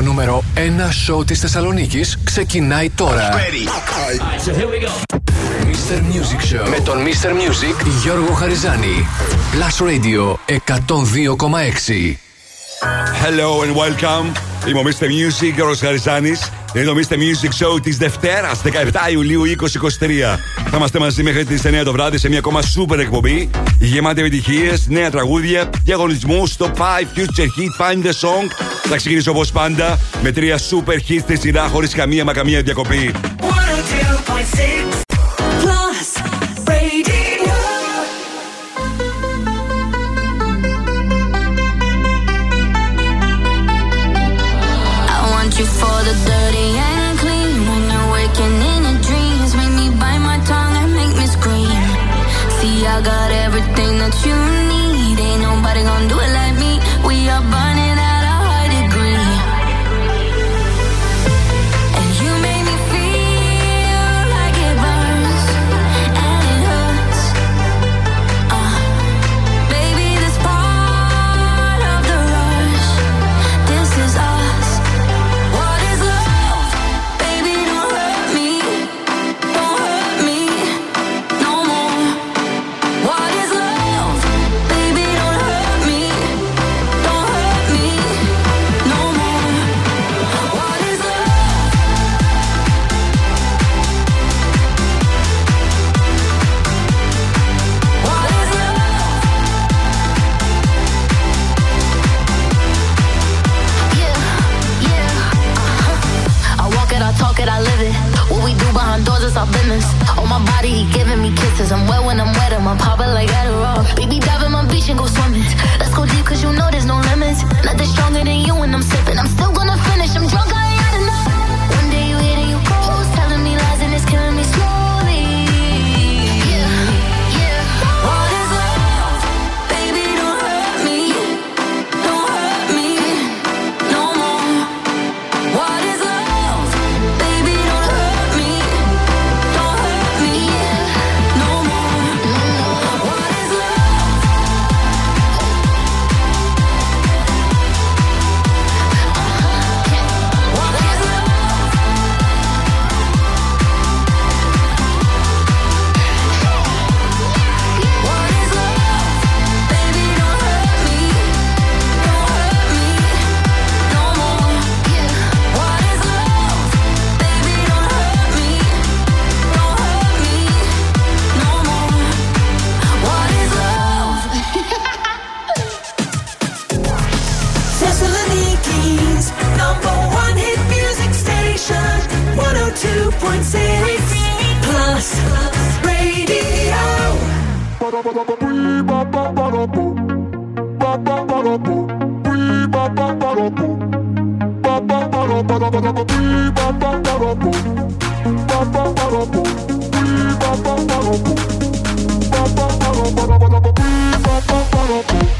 Το νούμερο 1 σοου της Θεσσαλονίκης ξεκινάει τώρα. Right, so here we go. Mr. Music Show με τον Mr. Music Γιώργο Χαριζάνη. Plus Radio 102,6. Hello and welcome. Είμαι ο Mr. Music, Γιώργος Χαριζάνης είναι. Music Show της Δευτέρας, 17 Ιουλίου 2023. Θα είμαστε μαζί μέχρι τις 9 το βράδυ σε μια ακόμα super εκπομπή. Γεμάτη επιτυχίες, νέα τραγούδια, διαγωνισμούς στο 5 Future Hit Find the Song. Θα ξεκινήσω όπως πάντα με τρία super hits στη σειρά χωρίς καμία μα καμία διακοπή. body, he giving me kisses. I'm wet when I'm wet, I'm popping like Adderall. Baby, dive in my beach and go swimming. Let's go deep, cause you know there's no limits. Nothing stronger than you when I'm sipping. Bye.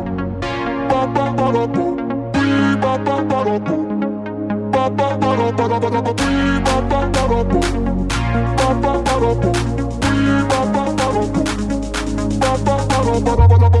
ba ba ba ba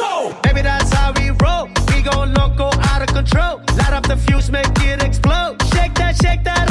Fuse, make it explode. Shake that, shake that.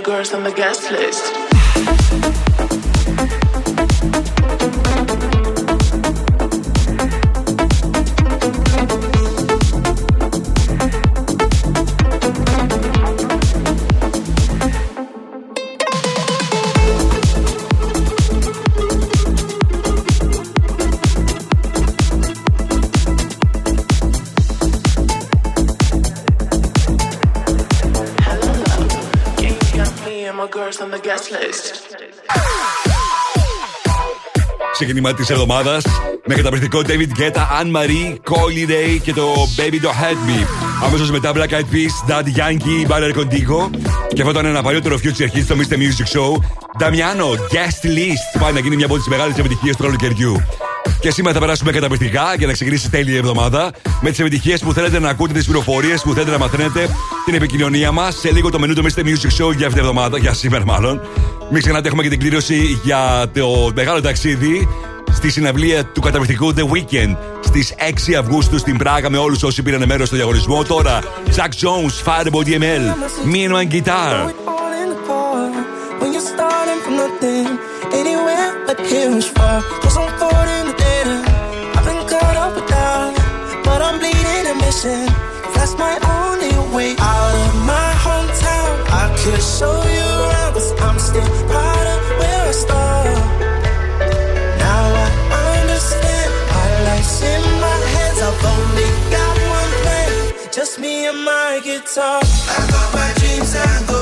Girls on the guest list. Ξεκίνημα της εβδομάδας με καταπληκτικό David Guetta, Anne Marie, Coley Day και το Baby Don't Head Me. Αμέσως μετά Black Eyed Peas, Daddy Yankee, Baller Contigo. Και αυτό ήταν ένα παλιότερο future hit στο Mr. Music Show. Damiano, Guest List. Πάει να γίνει μια από τις μεγάλες επιτυχίες του καλοκαιριού. Και σήμερα θα περάσουμε καταπληκτικά για να ξεκινήσει τέλεια η εβδομάδα. Με τις επιτυχίες που θέλετε να ακούτε, τις πληροφορίες που θέλετε να μαθαίνετε, την επικοινωνία μας. Σε λίγο το μενού του Mr. Music Show για αυτή την εβδομάδα, για σήμερα μάλλον. Μην ξεχνάτε, έχουμε και την κλήρωση για το μεγάλο ταξίδι στη συναυλία του καταπληκτικού The Weekend στις 6 Αυγούστου στην Πράγα με όλους όσοι πήραν μέρος στο διαγωνισμό. Τώρα, Jack Jones, Fireboy DML, Me and Guitar. Anywhere but here is far. Cause I'm 40 That's my only way out of my hometown. I could show you around, but I'm still proud of where I started. Now I understand my life's in my hands. I've only got one plan, just me and my guitar. I got my dreams and goals.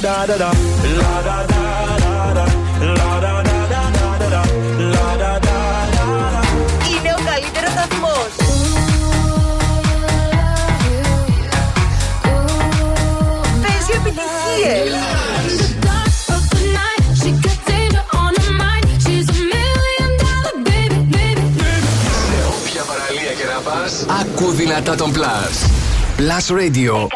da da da, la da da da da, la da da δυνατά τον Plus. Plus Radio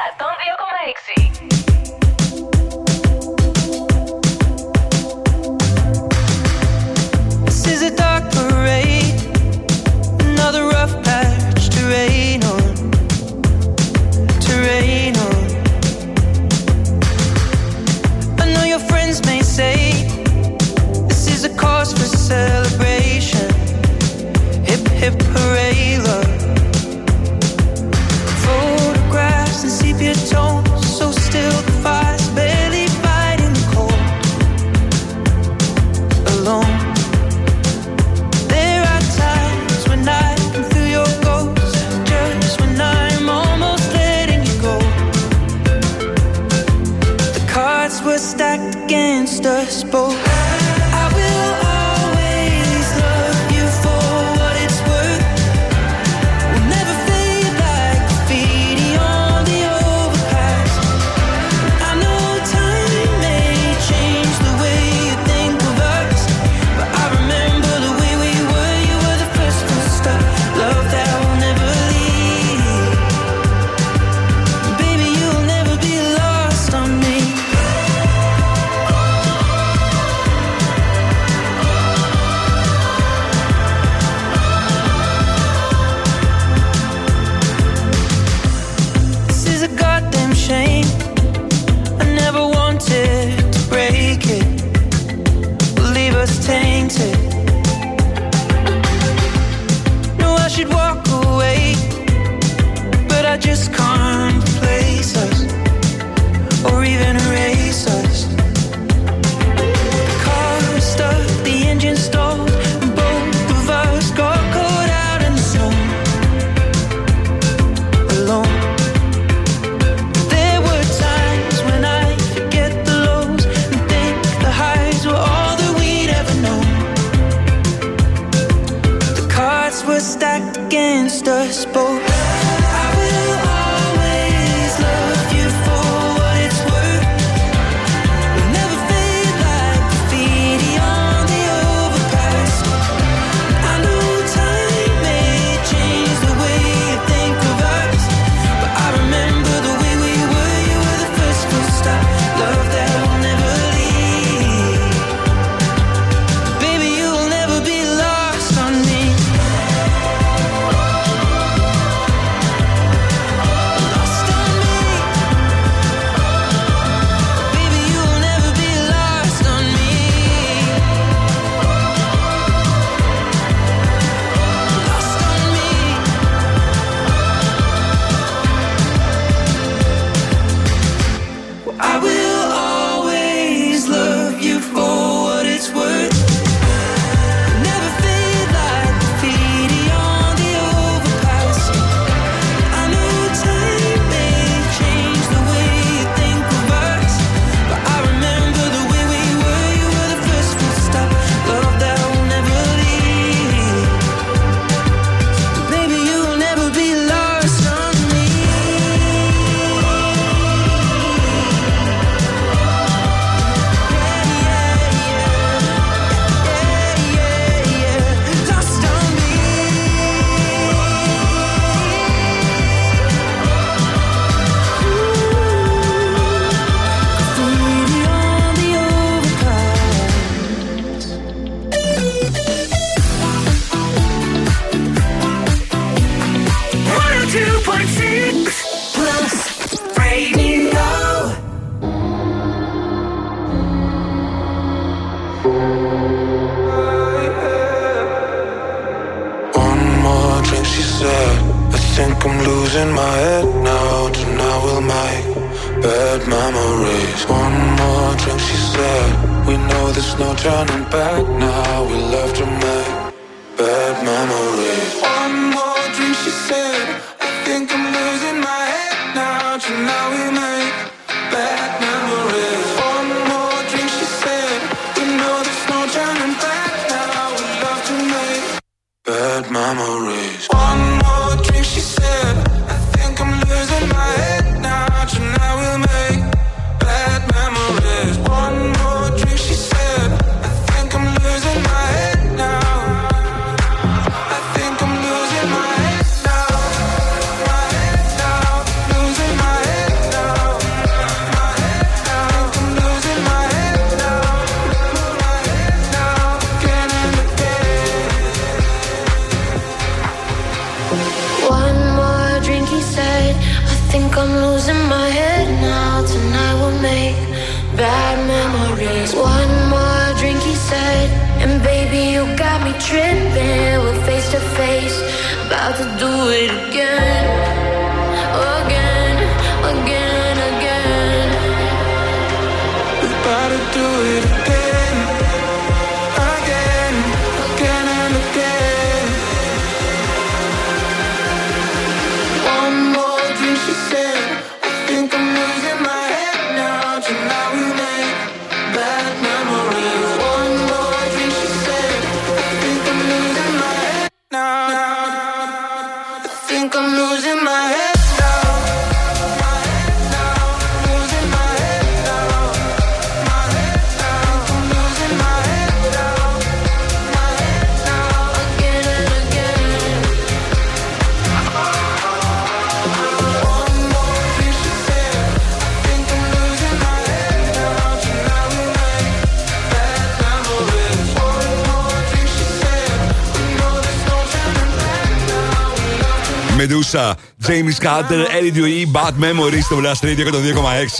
Carter, Ellie Dewey, Bad Memories στο Blast Radio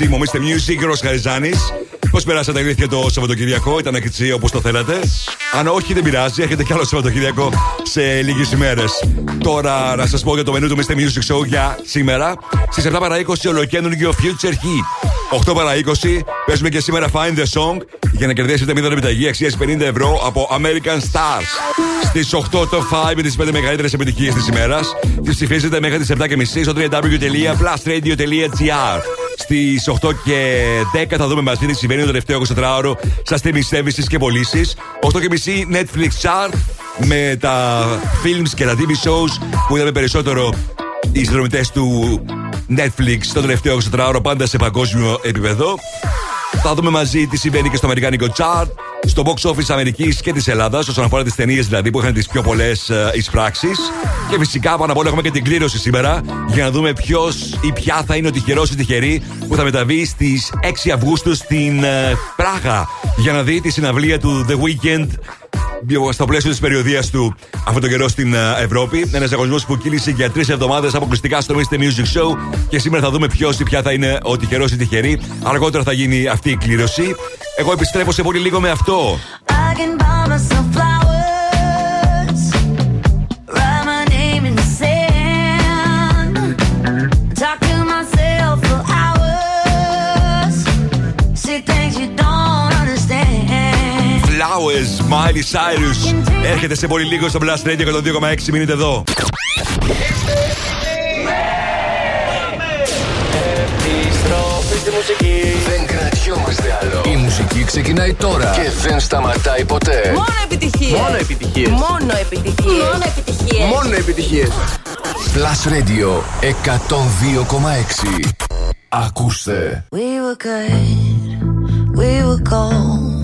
102,6. Μομίστε Music, Ρος Χαριζάνης. Πώς περάσατε αλήθεια το Σαββατοκυριακό, ήταν έτσι όπως το θέλατε. Αν όχι, δεν πειράζει, έχετε κι άλλο Σαββατοκυριακό σε λίγες ημέρες. Τώρα να σας πω για το μενού του Mr. Music Show για σήμερα. Στις 7 παρα 20 ολοκένουργιο Future Heat. 8 παρα 20 παίζουμε και σήμερα Find the Song για να κερδίσετε μια επιταγή αξίας 50 ευρώ από American Stars. Στις 8 το 5 με τις 5 μεγαλύτερες επιτυχίες της ημέρας. Τις ψηφίζετε μέχρι τις 7.30 στο www.plustradio.gr. Στις 8 και 10 θα δούμε μαζί τι συμβαίνει το τελευταίο 24ωρο στα streaming services και πωλήσεις. 8 και μισή Netflix chart με τα films και τα TV shows που είδαμε περισσότερο οι συνδρομητές του Netflix το τελευταίο 24ωρο πάντα σε παγκόσμιο επίπεδο. Θα δούμε μαζί τι συμβαίνει και στο Αμερικάνικο chart, στο box office Αμερικής και της Ελλάδας, όσον αφορά τις ταινίες δηλαδή που είχαν τις πιο πολλές uh, εισπράξεις. Και φυσικά πάνω απ' όλα έχουμε και την κλήρωση σήμερα για να δούμε ποιος ή ποια θα είναι ο τυχερός ή τυχερή που θα μεταβεί στις 6 Αυγούστου στην uh, Πράγα για να δει τη συναυλία του The Weekend στο πλαίσιο της περιοδίας του αυτό το καιρό στην Ευρώπη. Ένας διαγωνισμός που κύλησε για τρεις εβδομάδες αποκλειστικά στο Mr. Music Show. Και σήμερα θα δούμε ποιος ή ποια θα είναι ο τυχερό ή τυχερή. Αργότερα θα γίνει αυτή η κλήρωση. Εγώ επιστρέφω σε πολύ λίγο με αυτό. Flowers, Miley Cyrus. Έρχεται σε πολύ λίγο στο Blast Radio 102,6. Μείνετε εδώ. Επιστροφή στη μουσική. Δεν κρατιόμαστε άλλο. Η μουσική ξεκινάει τώρα και δεν σταματάει ποτέ. Μόνο επιτυχίες. Μόνο επιτυχίες. Μόνο επιτυχίες. Μόνο επιτυχίες. Μόνο επιτυχίες. Plus Radio 102,6. Ακούστε. We were good. We were gold.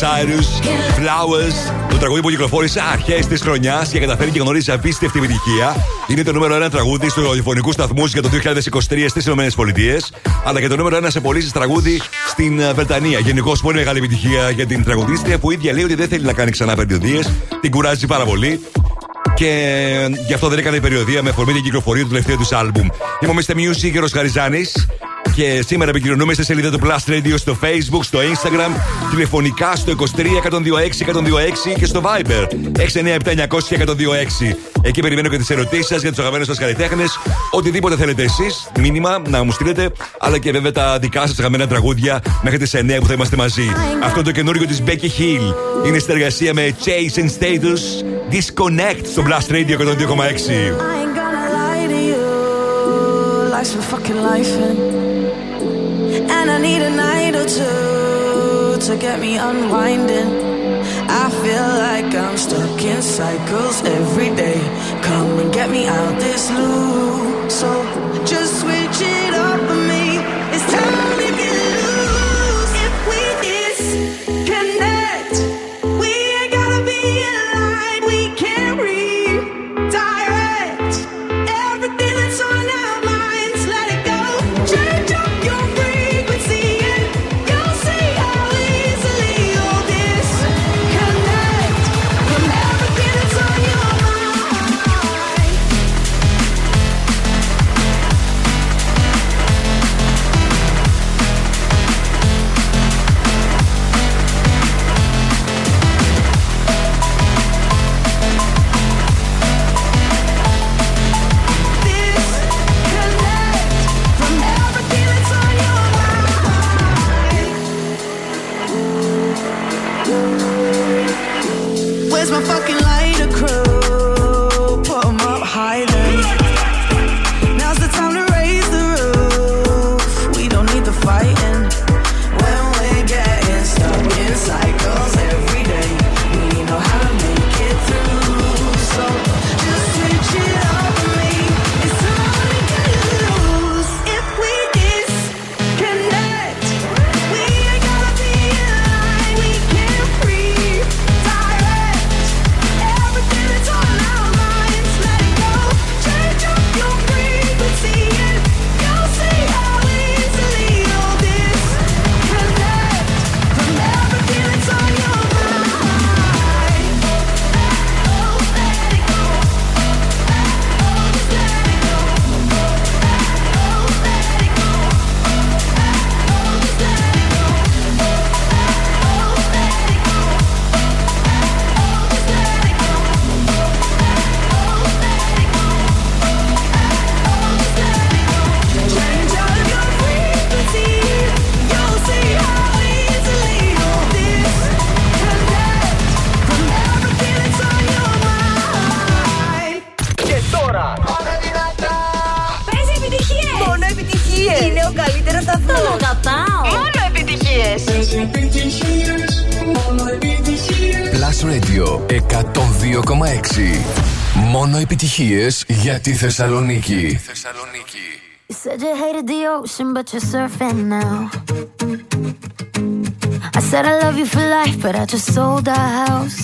Cyrus, Flowers. Το τραγούδι που κυκλοφόρησε αρχές της χρονιάς και καταφέρει και γνωρίζει απίστευτη επιτυχία. Είναι το νούμερο 1 τραγούδι στους ραδιοφωνικούς σταθμούς για το 2023 στις ΗΠΑ, αλλά και το νούμερο 1 σε πωλήσει τραγούδι στην ε, Βρετανία. Γενικώς πολύ μεγάλη επιτυχία για την τραγουδίστρια που ίδια λέει ότι δεν θέλει να κάνει ξανά περιοδίε. Την κουράζει πάρα πολύ και γι' αυτό δεν έκανε περιοδία με αφορμή την κυκλοφορία του τελευταίου τους άλμπουμ. Είμαι ο Mr. Music, ο Γαριζάνης. Και σήμερα επικοινωνούμε στη σελίδα του Plus Radio στο Facebook, στο Instagram, τηλεφωνικά στο 23 126 126 και στο Viber 697 900 126. Εκεί περιμένω και τις ερωτήσεις σας για τους αγαπημένους σας καλλιτέχνες. Οτιδήποτε θέλετε εσείς, μήνυμα να μου στείλετε, αλλά και βέβαια τα δικά σας αγαπημένα τραγούδια μέχρι τις 9 που θα είμαστε μαζί. Αυτό το καινούργιο της Becky Hill είναι συνεργασία με Chase and Status Disconnect στο Blast Radio 102,6. life's for fucking life and, and I need a night or two to get me unwinding. I feel like I'm stuck in cycles every day. Come and get me out this loop. So just επιτυχίες για τη Θεσσαλονίκη. You said you hated the ocean, but you're surfing now. I said I love you for life, but I just sold our house.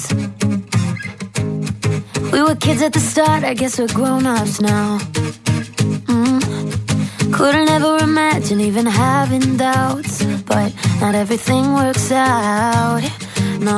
We were kids at the start, I guess we're grown ups now. Mm. Couldn't ever imagine even having doubts, but not everything works out. No,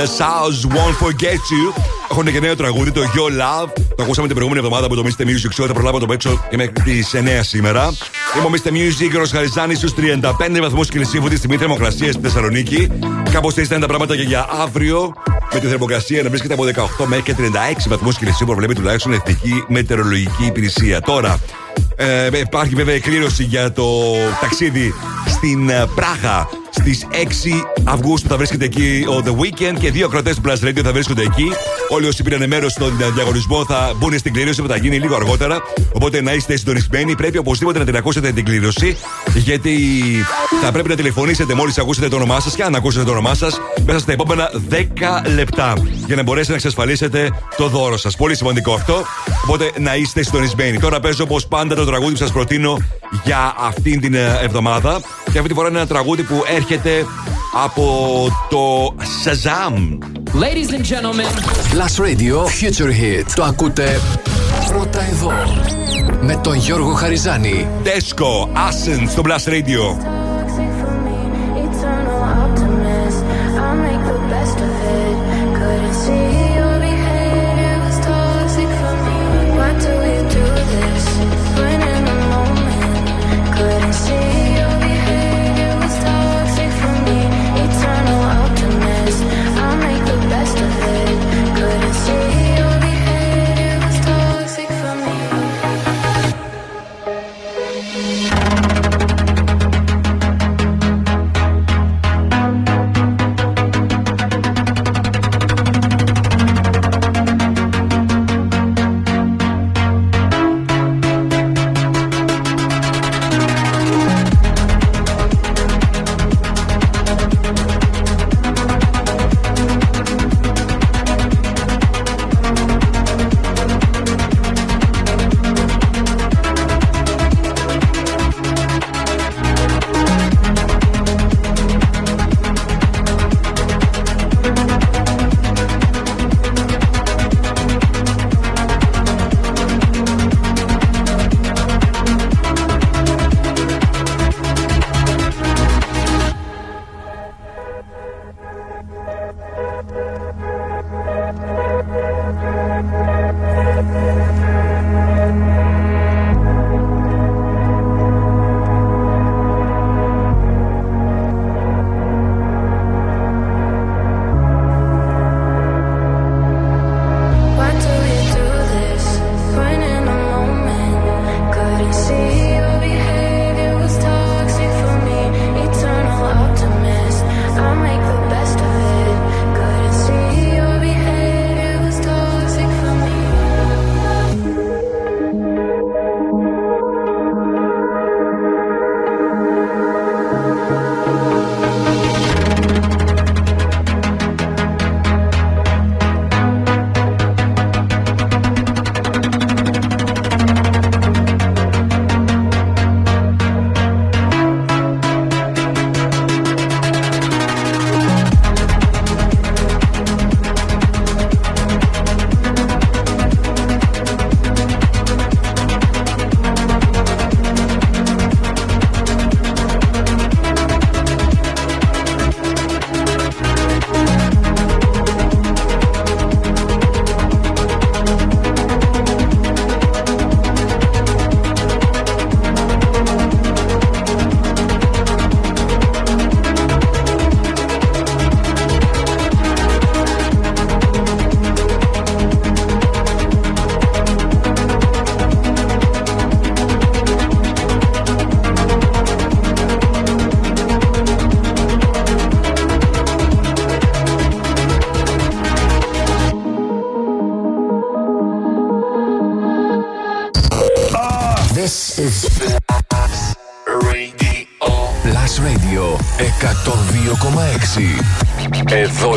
Αυστραλία, South Won't Forget You. Έχουν και νέο τραγούδι, το Your Love. Το ακούσαμε την προηγούμενη εβδομάδα από το Mr. Music Show. Θα προλάβω να το παίξω και μέχρι τις 9 σήμερα. Είμαι ο Mr. Music, ο Χαριζάνης στους 35 βαθμούς Κελσίου αυτή τη στιγμή θερμοκρασία στη Θεσσαλονίκη. Κάπως έτσι θα είναι τα πράγματα και για αύριο. Με τη θερμοκρασία να βρίσκεται από 18 μέχρι και 36 βαθμούς Κελσίου, προβλέπει τουλάχιστον εθνική μετεωρολογική υπηρεσία. Τώρα, ε, υπάρχει βέβαια εκκλήρωση για το ταξίδι στην ε, Πράγα στις 6 Αυγούστου. Θα βρίσκεται εκεί ο The Weekend και δύο κρατέ του Blast Radio θα βρίσκονται εκεί. Όλοι όσοι πήραν μέρος στον ε, διαγωνισμό θα μπουν στην κλήρωση που θα γίνει λίγο αργότερα. Οπότε να είστε συντονισμένοι. Πρέπει οπωσδήποτε να την ακούσετε την κλήρωση. Γιατί θα πρέπει να τηλεφωνήσετε μόλις ακούσετε το όνομά σας και αν ακούσετε το όνομά σας μέσα στα επόμενα 10 λεπτά. Για να μπορέσετε να εξασφαλίσετε το δώρο σας. Πολύ σημαντικό αυτό. Οπότε να είστε συντονισμένοι. Τώρα παίζω όπως πάντα το τραγούδι που σας προτείνω για αυτήν την ε, εβδομάδα. Και αυτή τη φορά είναι ένα τραγούδι που έρχεται από το Shazam. Ladies and gentlemen, Plus Radio Future Hit. Το ακούτε πρώτα εδώ. Με τον Γιώργο Χαριζάνη. Tesco, Asen στο Blast Radio.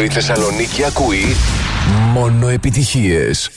Η Θεσσαλονίκη ακούει μόνο επιτυχίες.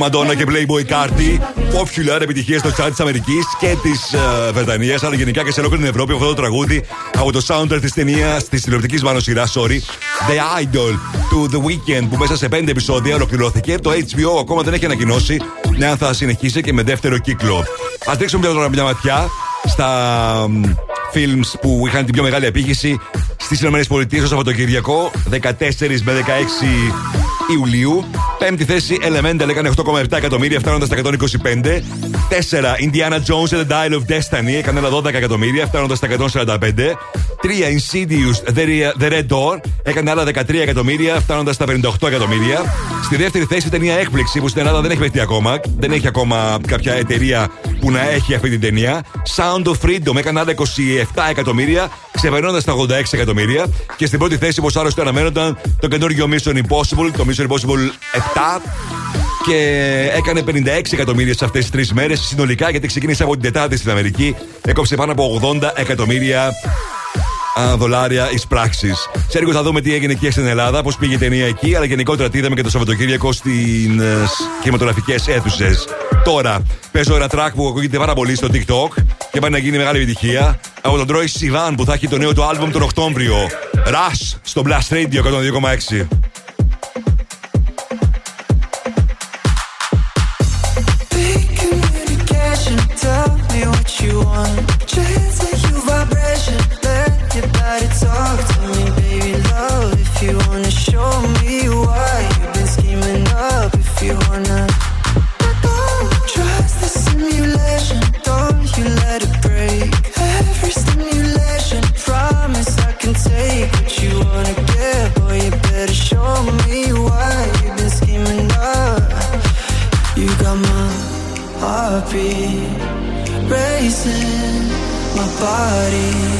Weekend, Madonna και Playboy Carti. Popular επιτυχίες στο chat της Αμερικής και της uh, Βρετανίας, αλλά γενικά και σε ολόκληρη την Ευρώπη. Αυτό το τραγούδι από το soundtrack της ταινία, της τηλεοπτικής μάλλον σειράς, sorry, The Idol του The Weekend, που μέσα σε πέντε επεισόδια ολοκληρώθηκε. Το HBO ακόμα δεν έχει ανακοινώσει αν θα συνεχίσει και με δεύτερο κύκλο. Α δείξουμε τώρα μια ματιά στα μ, films που είχαν την πιο μεγάλη απήχηση στις ΗΠΑ το Σαββατοκύριακο 14 με 16 Ιουλίου. Πέμπτη θέση Elemental έκανε 8,7 εκατομμύρια φτάνοντας στα 125. 4 Indiana Jones and the Dial of Destiny έκανε άλλα 12 εκατομμύρια φτάνοντας στα 145. 3 Insidious the, Re- the Red Door έκανε άλλα 13 εκατομμύρια φτάνοντας στα 58 εκατομμύρια. Στη δεύτερη θέση η ταινία Έκπληξη που στην Ελλάδα δεν έχει παιχτεί ακόμα. Δεν έχει ακόμα κάποια εταιρεία που να έχει αυτή την ταινία. Sound of Freedom έκανε άλλα 27 εκατομμύρια ξεπερνώντας τα 86 εκατομμύρια. Και στην πρώτη θέση, όπως άλλωστε αναμένονταν, το καινούργιο Mission Impossible, το Mission Impossible 7 και έκανε 56 εκατομμύρια σε αυτές τις τρεις μέρες συνολικά γιατί ξεκίνησε από την Τετάρτη στην Αμερική. Έκοψε πάνω από 80 εκατομμύρια α, δολάρια ει πράξει. Σε λίγο θα δούμε τι έγινε και στην Ελλάδα, πώς πήγε η ταινία εκεί, αλλά γενικότερα τι είδαμε και το Σαββατοκύριακο στις κινηματογραφικές αίθουσες. Τώρα, παίζω ένα track που ακούγεται πάρα πολύ στο TikTok και πάει να γίνει μεγάλη επιτυχία από τον Troy Sivan που θα έχει το νέο του άλμπουμ τον Οκτώβριο. Rush στο Blast Radio 102,6. communication. Tell me what you want. Chasing you vibration. Let your body talk body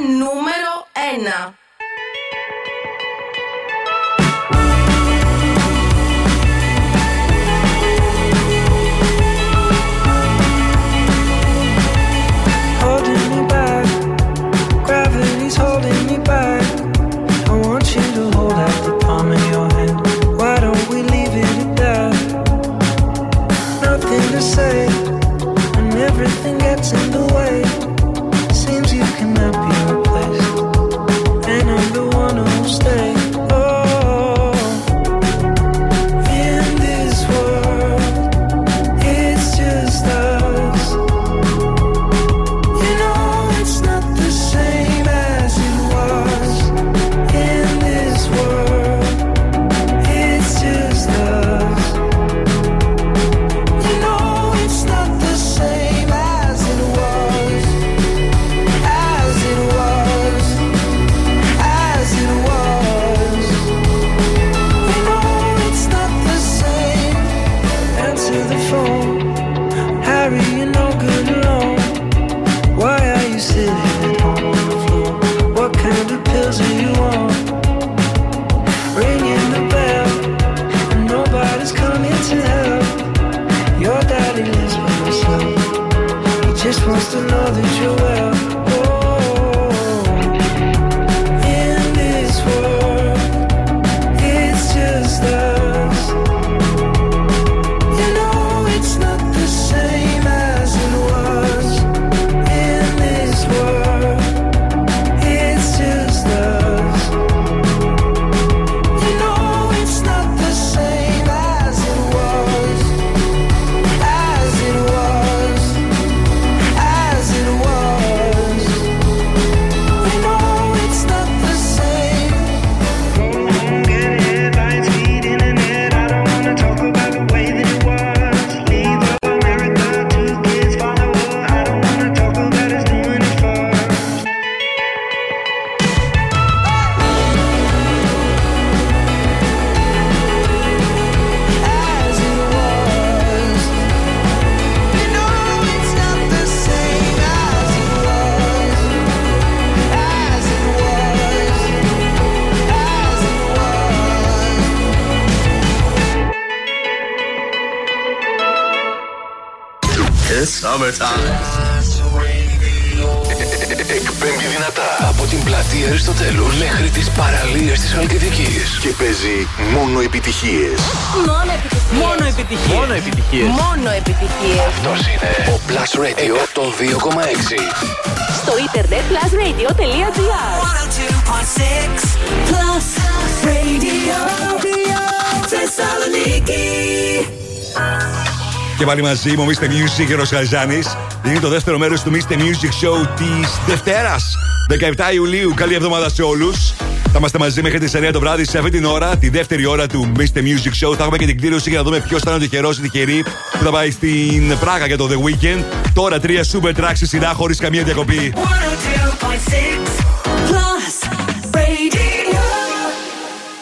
πάλι μαζί μου, Mr. Music και Ροσχαζάνη. Είναι το δεύτερο μέρος του Mr. Music Show της Δευτέρας, 17 Ιουλίου. Καλή εβδομάδα σε όλους. Θα είμαστε μαζί μέχρι τις 9 το βράδυ σε αυτή την ώρα, τη δεύτερη ώρα του Mr. Music Show. Θα έχουμε και την κλήρωση για να δούμε ποιος θα είναι ο τυχερός ή τυχερή που θα πάει στην Πράγα για το The Weekend. Τώρα τρία super tracks στη σειρά χωρίς καμία διακοπή.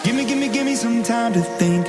Give me, give me, give me some time to think.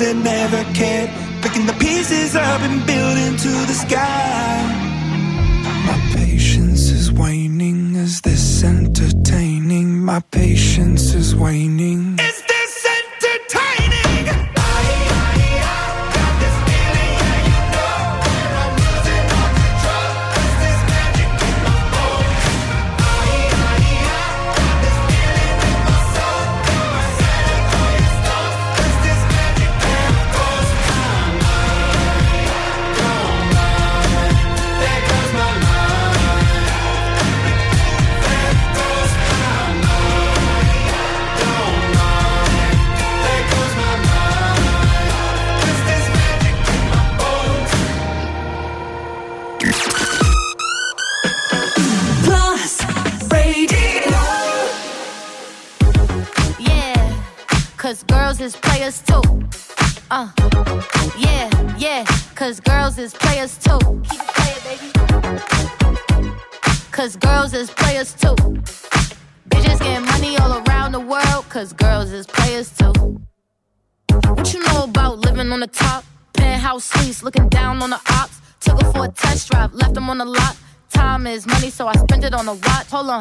rising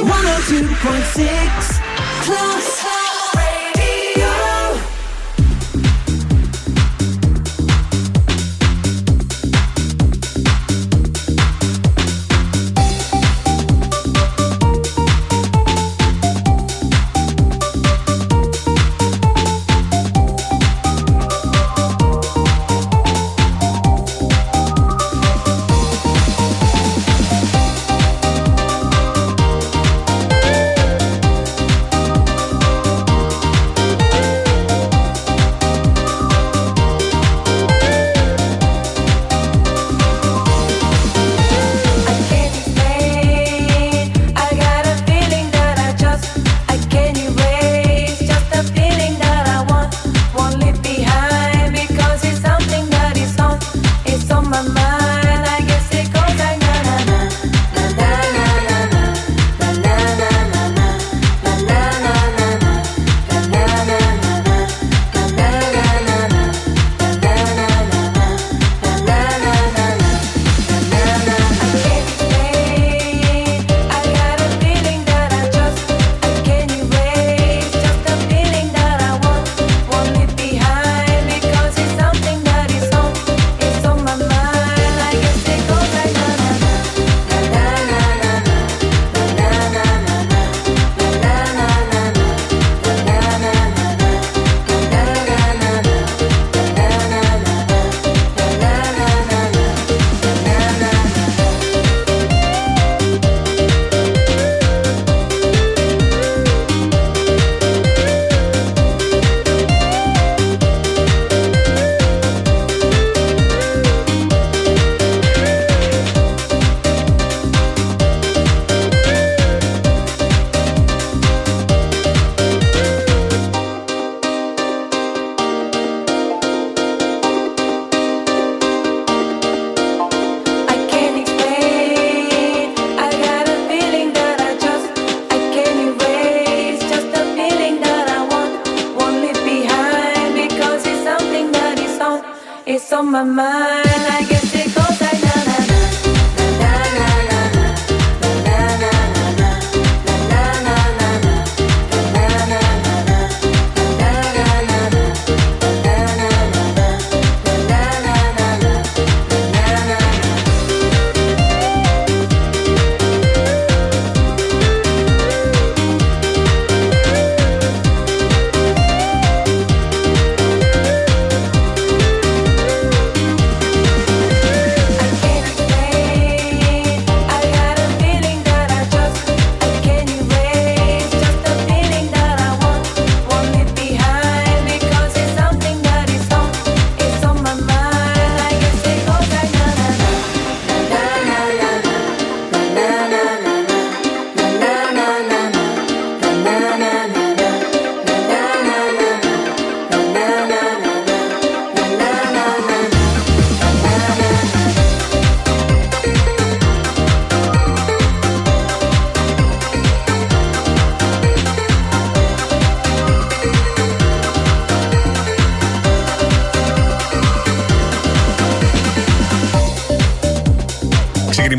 102.6 Class.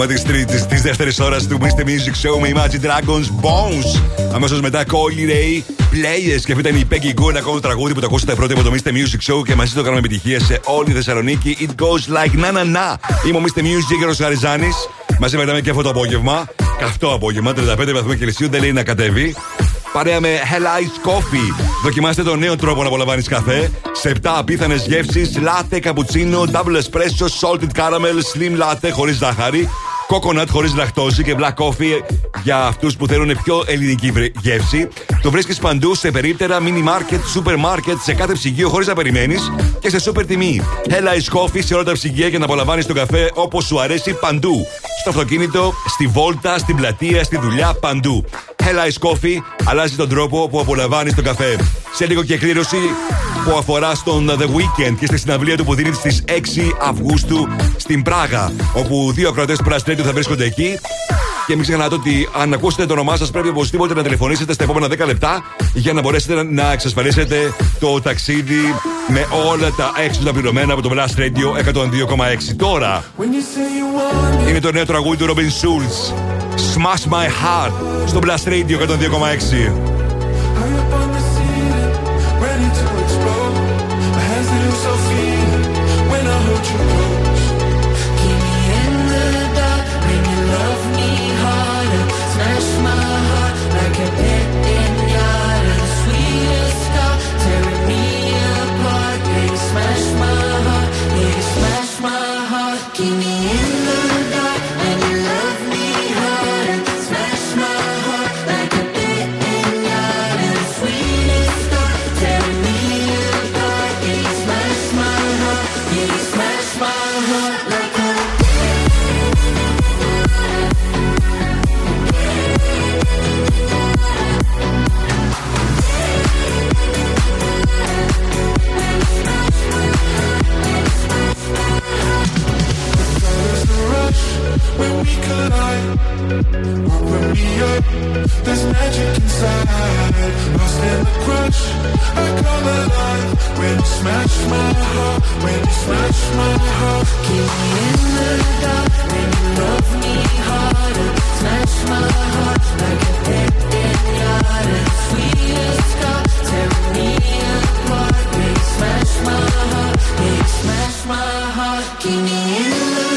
Ξεκίνημα της τρίτης, της δεύτερης ώρας του Mr. Music Show με Imagine Dragons Bones. Αμέσως μετά Colly Ray Players και αυτή ήταν η Peggy Goo, ένα ακόμα τραγούδι που το ακούσατε πρώτο από το Mr. Music Show και μαζί το κάνουμε επιτυχία σε όλη τη Θεσσαλονίκη. It goes like na na na. Είμαι ο Mr. Music και ο Χαριζάνη. Μαζί μετάμε και αυτό το απόγευμα. Καυτό απόγευμα, 35 βαθμού Κελσίου, δεν λέει να κατέβει. Παρέα με Hell Ice Coffee. Δοκιμάστε τον νέο τρόπο να απολαμβάνεις καφέ. Σε 7 απίθανες γεύσεις, latte, cappuccino, double espresso, salted caramel, slim latte χωρίς ζάχαρη, coconut χωρίς λακτόζη και black coffee για αυτούς που θέλουν πιο ελληνική βρε- γεύση. Το βρίσκεις παντού σε περίπτερα, mini market, super market, σε κάθε ψυγείο χωρίς να περιμένεις και σε super τιμή. Hell Ice Coffee σε όλα τα ψυγεία για να απολαμβάνεις τον καφέ όπως σου αρέσει παντού. Στο αυτοκίνητο, στη βόλτα, στην πλατεία, στη δουλειά, παντού. Hell Ice Coffee αλλάζει τον τρόπο που απολαμβάνει τον καφέ. Σε λίγο και εκκλήρωση που αφορά στον The Weekend και στη συναυλία του που δίνει στις 6 Αυγούστου στην Πράγα. Όπου δύο ακροατές του Press Radio θα βρίσκονται εκεί. Και μην ξεχνάτε ότι αν ακούσετε το όνομά σας, πρέπει οπωσδήποτε να τηλεφωνήσετε στα επόμενα 10 λεπτά για να μπορέσετε να εξασφαλίσετε το ταξίδι με όλα τα έξοδα πληρωμένα από το Blast Radio 102,6. Τώρα When you say you want είναι το νέο τραγούδι του Robin Schulz. Smash My Heart στο Blast Radio 102,6. Collide. Open me up, there's magic inside. Lost in the crush, I come alive. When you smash my heart, when you smash my heart. Keep me in the dark when you love me harder. Smash my heart like a tearing me apart. Yeah, you smash my heart. Yeah, you smash my heart. Keep me in the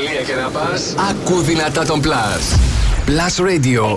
Ιταλία να πας, άκου δυνατά τον Plus. Plus Radio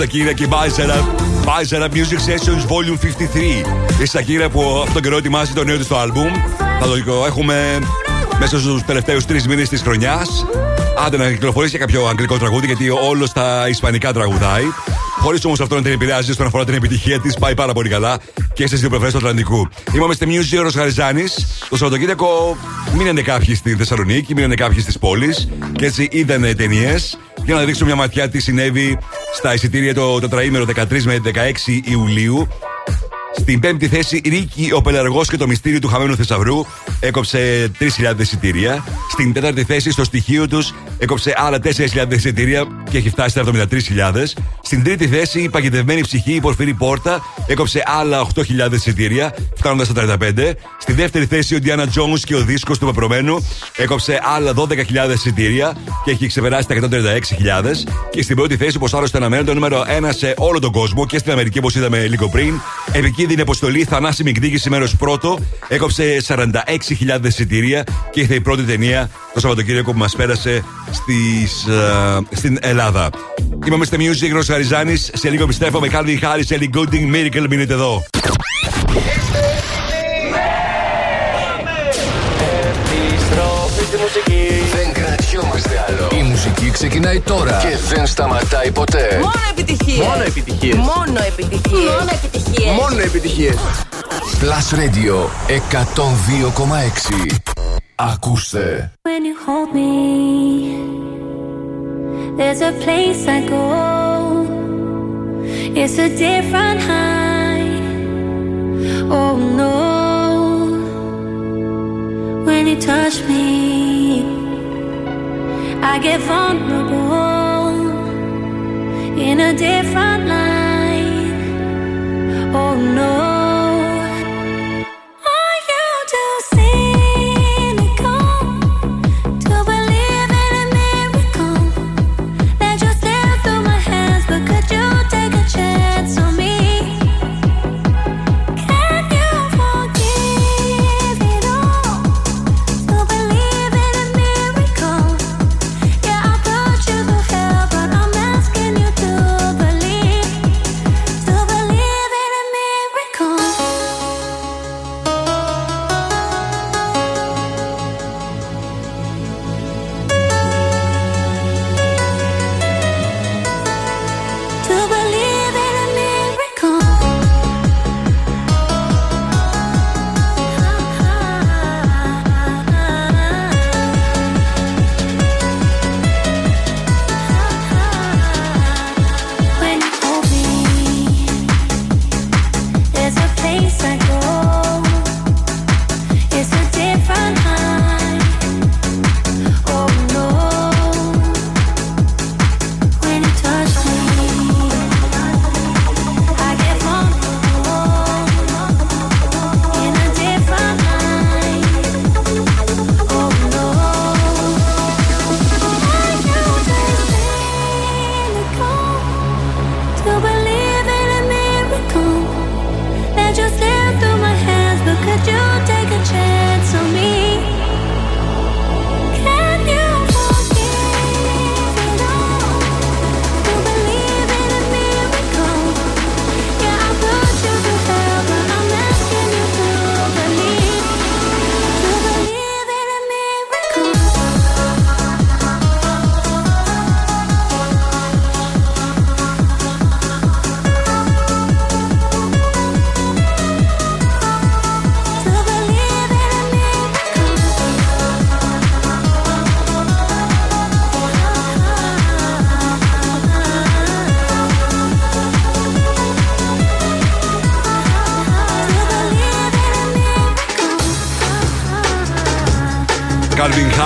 Σακύρα και Μπάιζερα. Μπάιζερα Music Sessions Volume 53. Η Σακύρα που αυτόν τον καιρό ετοιμάζει το νέο της το album. Θα το έχουμε μέσα στους τελευταίους τρεις μήνες της χρονιάς. Άντε να κυκλοφορήσει και κάποιο αγγλικό τραγούδι, γιατί όλος στα ισπανικά τραγουδάει. Χωρίς όμως αυτό να την επηρεάζει όσον αφορά την επιτυχία της, πάει πάρα πολύ καλά και στις δύο πλευρές του Ατλαντικού. Είμαστε στη Music Eros Χαριζάνης. Το Σαββατοκύριακο μείνανε κάποιοι στη Θεσσαλονίκη, μείνανε κάποιοι στις πόλεις και έτσι είδανε ταινίες. Για να δείξουμε μια ματιά τι συνέβη στα εισιτήρια το τετραήμερο 13 με 16 Ιουλίου. Στην πέμπτη θέση, Ρίκη, ο Πελαργός και το μυστήριο του χαμένου θησαυρού έκοψε 3.000 εισιτήρια. Στην τέταρτη θέση, στο στοιχείο τους, έκοψε άλλα 4.000 εισιτήρια και έχει φτάσει στα 73.000. Στην τρίτη θέση, η παγιδευμένη ψυχή, η Πορφυρή Πόρτα, έκοψε άλλα 8.000 εισιτήρια, φτάνοντας στα 35. Στη δεύτερη θέση, ο Ντιάνα Τζόνου και ο δίσκος του Πεπρωμένου έκοψε άλλα 12.000 εισιτήρια και έχει ξεπεράσει τα 136.000. Και στην πρώτη θέση, όπω άλλωστε αναμένεται, το νούμερο 1 σε όλο τον κόσμο και στην Αμερική, όπως είδαμε λίγο πριν. Επικίνδυνη αποστολή, θανάσιμη εκδίκηση μέρο πρώτο, έκοψε 46.000 εισιτήρια και ήρθε η πρώτη ταινία το Σαββατοκύριακο που μας πέρασε στις, ε, στην Ελλάδα. Είμαστε στη Music Ρο Χαριζάνης. Σε λίγο επιστρέφω με Calvin Harris, Ellie Goulding, Miracle. Μείνετε εδώ. Μουσική ξεκινάει τώρα και δεν σταματάει ποτέ. Μόνο επιτυχίες. Μόνο επιτυχίες. Μόνο επιτυχίες. Μόνο επιτυχίες. Μόνο επιτυχίες. Plus Radio 102,6. Ακούστε. When you hold me, there's a place I go. It's a different high. Oh no. When you touch me, I get vulnerable in a different light. Oh no.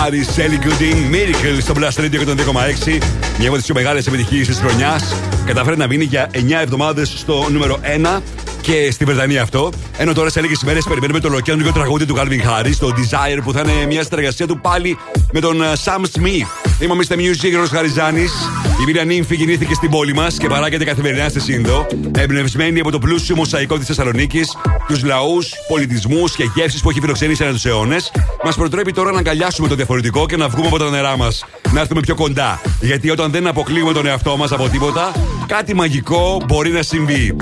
Calvin Harris, Ellie Gooding, Miracle στο Blast Radio 102,6. Μια από τις πιο μεγάλες επιτυχίες της χρονιάς. Καταφέρει να μείνει για 9 εβδομάδες στο νούμερο 1 και στη Βρετανία αυτό. Ενώ τώρα σε λίγες ημέρες περιμένουμε το ολοκαίρινο τραγούδι του Calvin Harris, το Desire, που θα είναι μια συνεργασία του πάλι με τον ε, Sam Smith. Είμαι ο Mr. Music, Ρος Χαριζάνης. Η Μίρια Νύμφη γεννήθηκε στην πόλη μας και παράγεται καθημερινά στη Σύνδο. Εμπνευσμένη από το πλούσιο μοσαϊκό της Θεσσαλονίκης, τους λαούς, πολιτισμούς και γεύσεις που έχει φιλοξενήσει ανά τους αιώνες, μας προτρέπει τώρα να αγκαλιάσουμε το διαφορετικό και να βγούμε από τα νερά μας. Να έρθουμε πιο κοντά. Γιατί όταν δεν αποκλείουμε τον εαυτό μας από τίποτα, κάτι μαγικό μπορεί να συμβεί.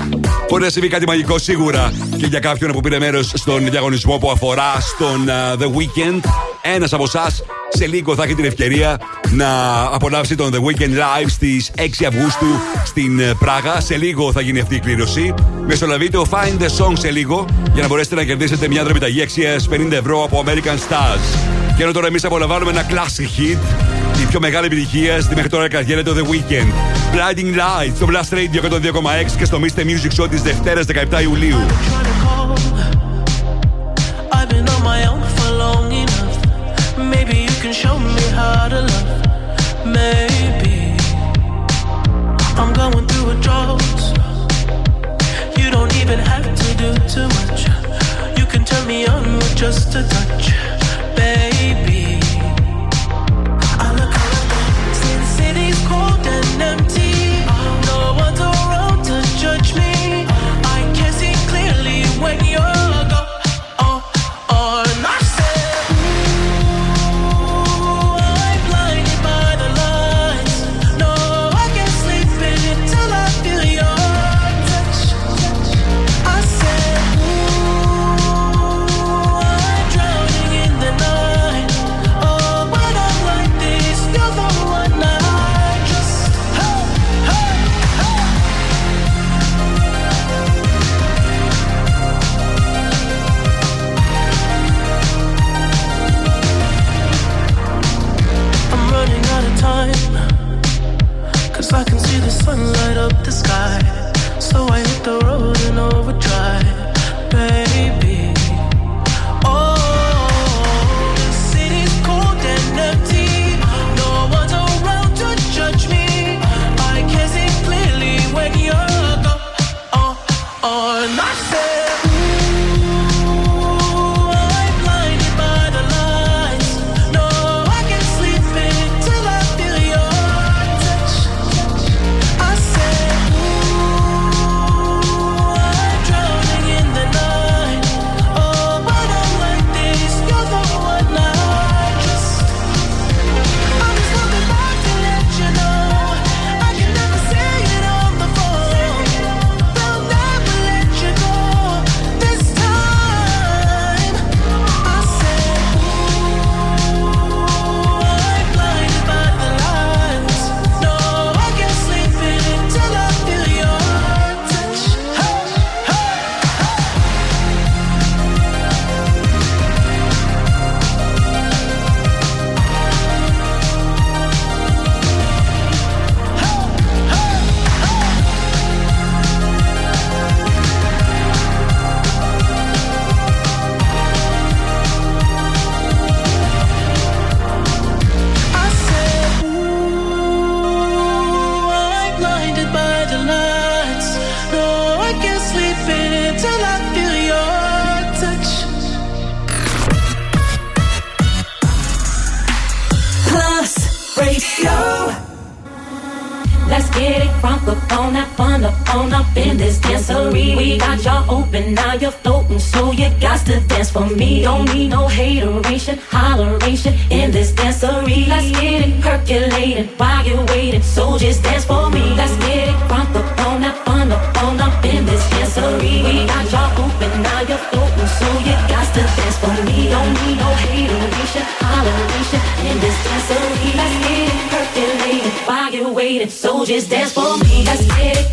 Μπορεί να συμβεί κάτι μαγικό σίγουρα και για κάποιον που πήρε μέρος στον διαγωνισμό που αφορά στον uh, The Weekend. Ένας από εσάς σε λίγο θα έχει την ευκαιρία να απολαύσει τον The Weekend Live στις 6 Αυγούστου στην ε, Πράγα. Σε λίγο θα γίνει αυτή η κλήρωση. Μεσολαβείτε ο Find the Song σε λίγο για να μπορέσετε να κερδίσετε μια δρομηταγή αξίας 50 ευρώ από American Stars. Και ενώ τώρα εμείς απολαμβάνουμε ένα classic hit, η πιο μεγάλη επιτυχία στη μέχρι τώρα καριέρα το The Weekend. Blinding Lights στο Blast Radio 102,6 και στο Mr. Music Show της Δευτέρας 17 Ιουλίου. I've been on my own for long enough. Maybe you can show me how to love. Maybe I'm going through a drought. Even have to do too much. You can turn me on with just a touch, baby. I look around, the city's cold and empty. Me. Don't need no hateration, holleration in this dancery. Let's get it percolating while you're waiting, so just dance for me. Let's get it crunk up on that fun up on up in this dancery. We got y'all open, now you're floating, so you got to dance for me. Don't need no hateration, holleration in this dancery. Let's get it percolating while you're waiting, so just dance for me. Let's get it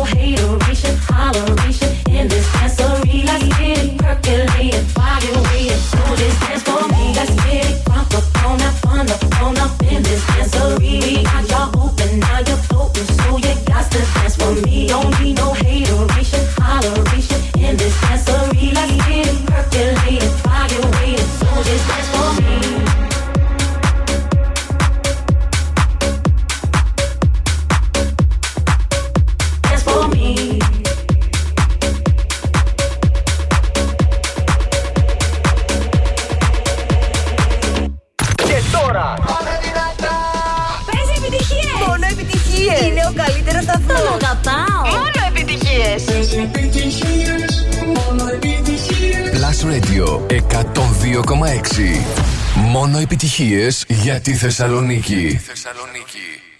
για τη Θεσσαλονίκη. τη Θεσσαλονίκη.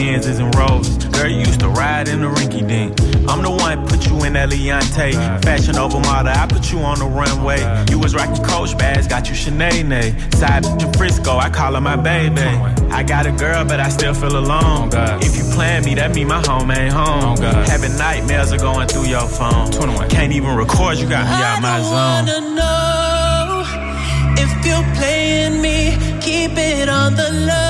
Benzes and Rolls. Girl, you used to ride in the rinky dink. I'm the one put you in that Leontay. Fashion over model, I put you on the runway. You was rocking Coach bags, got you Sinead. Side to Frisco, I call her my baby. I got a girl, but I still feel alone. If you plan me, that mean my home ain't home. Having nightmares are going through your phone. Can't even record, you got me out my zone. know if you're playing me, keep it on the low.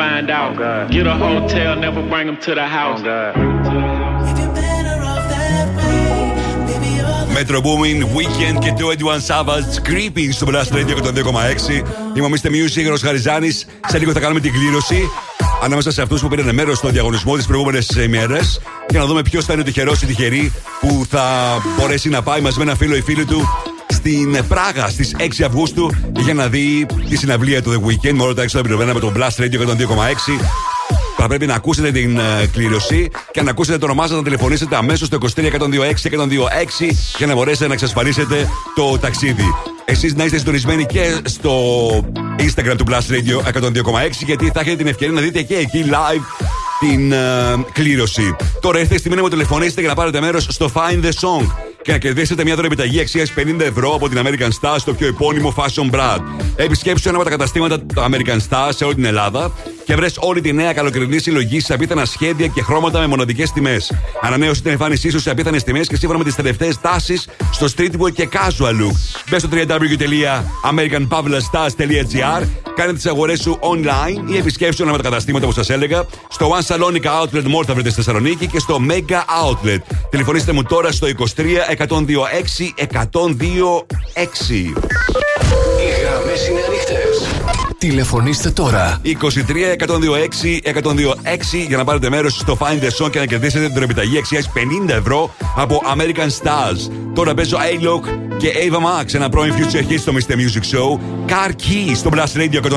Find out. Get a hotel, never bring them to the house. Metro Booming, Weekend και 21 Savage, Creeping στο Blast Radio 102,6. Είμαι ο Mr. Music, Ρος Χαριζάνης. Σε λίγο θα κάνουμε την κλήρωση ανάμεσα σε αυτούς που πήραν μέρος στο διαγωνισμό τις προηγούμενες ημέρες για να δούμε ποιος θα είναι ο τυχερός ή τυχερή που θα μπορέσει να πάει μαζί με ένα φίλο ή φίλη του στην Πράγα στις 6 Αυγούστου για να δει τη συναυλία του The Weekend με όλα τα έξοδα πληρωμένα με το Blast Radio 102,6. Θα πρέπει να ακούσετε την ε, κλήρωση και να ακούσετε το όνομά σας να τηλεφωνήσετε αμέσως στο 23 126 126 για να μπορέσετε να εξασφαλίσετε το ταξίδι. Εσείς να είστε συντονισμένοι και στο Instagram του Blast Radio 102,6 γιατί θα έχετε την ευκαιρία να δείτε και εκεί live την ε, κλήρωση. Τώρα ήρθε η στιγμή να μου τηλεφωνήσετε για να πάρετε μέρος στο Find the Song και να κερδίσετε μια δωρεπιταγή αξίας 50 ευρώ από την American Star στο πιο επώνυμο Fashion Brand. Επισκέψτε ένα από τα καταστήματα του American Star σε όλη την Ελλάδα και βρες όλη τη νέα καλοκαιρινή συλλογή σε απίθανα σχέδια και χρώματα με μοναδικές τιμές. Ανανέωσε την εμφάνισή σου σε απίθανες τιμές και σύμφωνα με τις τελευταίες τάσεις στο streetwear και casual look. Μπες στο www.americanpavlastars.gr Κάνε τις αγορές σου online ή επισκέψτε ένα από τα καταστήματα που σας έλεγα. Στο One Salonica Outlet Mall θα βρείτε στη Θεσσαλονίκη και στο Mega Outlet. Τηλεφωνήστε μου τώρα στο 23 126 126. Οι γραμμές είναι ανοιχτές. Τηλεφωνήστε τώρα. 23 126 126 για να πάρετε μέρος στο Find the Song και να κερδίσετε την επιταγή αξίας 50 ευρώ από American Stars. Τώρα παίζω A-Lock και Ava Max, ένα πρώην future hit στο Mr. Music Show. Car Key στο Blast Radio 102,6.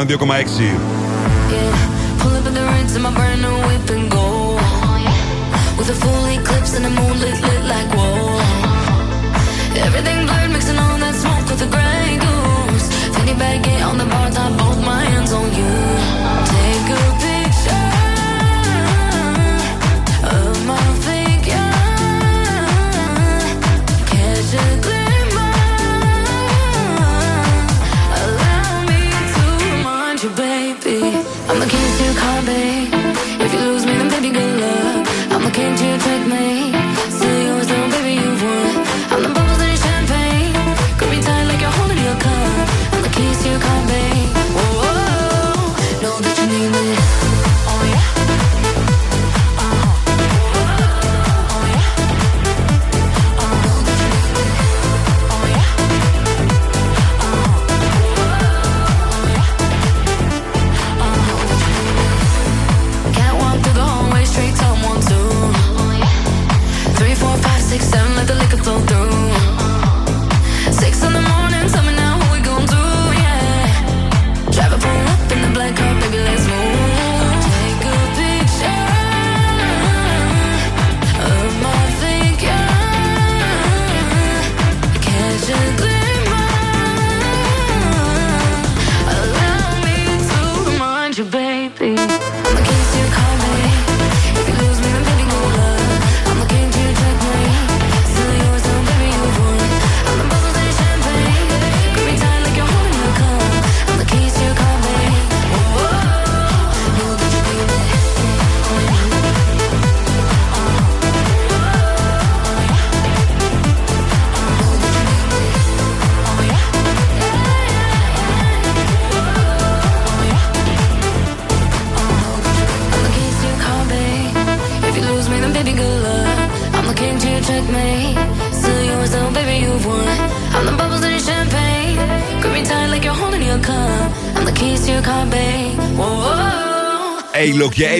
Pull up in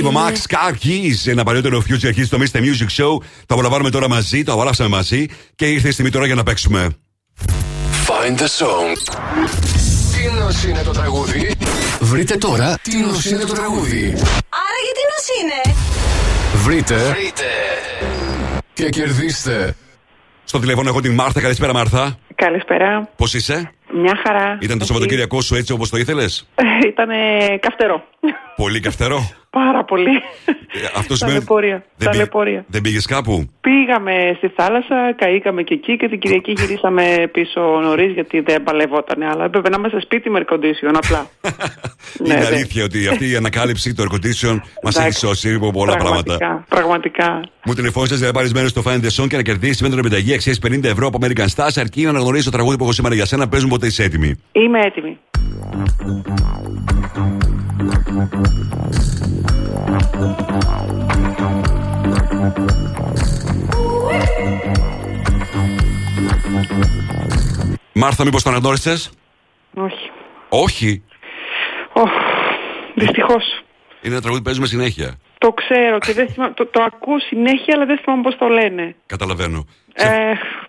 Ava Max, Car Keys, ένα παλιότερο future hit στο Mr. Music Show. Το απολαμβάνουμε τώρα μαζί, το απολαύσαμε μαζί και ήρθε η στιγμή τώρα για να παίξουμε. Find the song. Τι νοσ είναι το τραγούδι. Βρείτε τώρα τι νοσ είναι το τραγούδι. Άρα γιατί νος είναι; Βρείτε. Βρείτε. Και κερδίστε. Στο τηλέφωνο έχω την Μάρθα. Καλησπέρα, Μάρθα. Καλησπέρα. Πώς είσαι, Μια χαρά. Ήταν το Σαββατοκύριακό σου έτσι όπως το ήθελες; Ήταν καυτερό. Πολύ καυτερό. Πάρα πολύ. Αυτό σημαίνει. Ταλαιπωρία. Δεν, πήγε- Ταλαιπωρία. δεν πήγες κάπου; Πήγαμε στη θάλασσα, καήκαμε και εκεί και την Κυριακή γυρίσαμε πίσω νωρίς γιατί δεν παλευόταν. Αλλά έπρεπε να είμαστε σπίτι με air condition απλά. Είναι ναι. αλήθεια ότι αυτή η ανακάλυψη του air condition μας έχει Εντάξει. σώσει από πολλά πραγματικά, πράγματα. Πραγματικά. Μου τηλεφώνησες για να πάρεις μέρος στο Find the Song και να κερδίσεις με τον επιταγή αξία 50 ευρώ από American Stars αρκεί να αναγνωρίσει το τραγούδι που έχω σήμερα για σένα. Παίζουν ποτέ είσαι έτοιμη. Είμαι έτοιμη. Μάρθα, μήπως τον αναγνώρισε. Όχι. Όχι; Δυστυχώς. Είναι ένα τραγούδι που παίζουμε συνέχεια. Το ξέρω και δεν θυμάμαι, το, το ακούω συνέχεια, αλλά δεν θυμάμαι πώς το λένε. Καταλαβαίνω. Ε,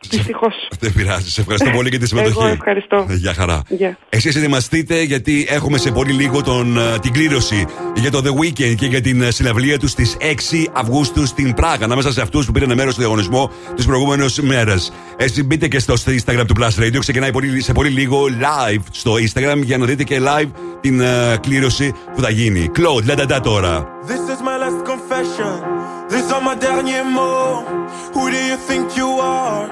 Δυστυχώς. Δεν πειράζει. Σε ευχαριστώ πολύ για τη συμμετοχή. Εγώ ευχαριστώ. Γεια χαρά. Γεια. Εσείς ετοιμαστείτε γιατί έχουμε σε πολύ λίγο τον, ε, την κλήρωση για το The Weekend και για την ε, συναυλία τους στις 6 Αυγούστου στην Πράγα. Ανάμεσα σε αυτούς που πήραν μέρος στο διαγωνισμό τις προηγούμενες μέρες. Έτσι μπείτε και στο Instagram του Plus Radio. Ξεκινάει πολύ, σε πολύ λίγο live στο Instagram για να δείτε και live την ε, κλήρωση που θα γίνει. Claude, λέντε τώρα. This is my last confession. These are my derniers mots. Who do you think you are?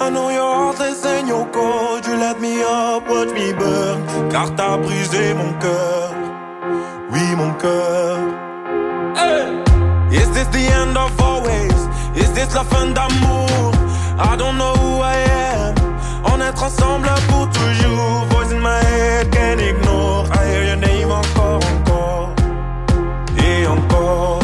I know your heart is in your cold. You let me up, watch me burn. Car t'as brisé mon cœur. Oui, mon cœur. Is this the end of always? Is this la fin d'amour? I don't know who I am. On être ensemble pour toujours. Voice in my head, can't ignore. I hear your name encore, encore. Et encore.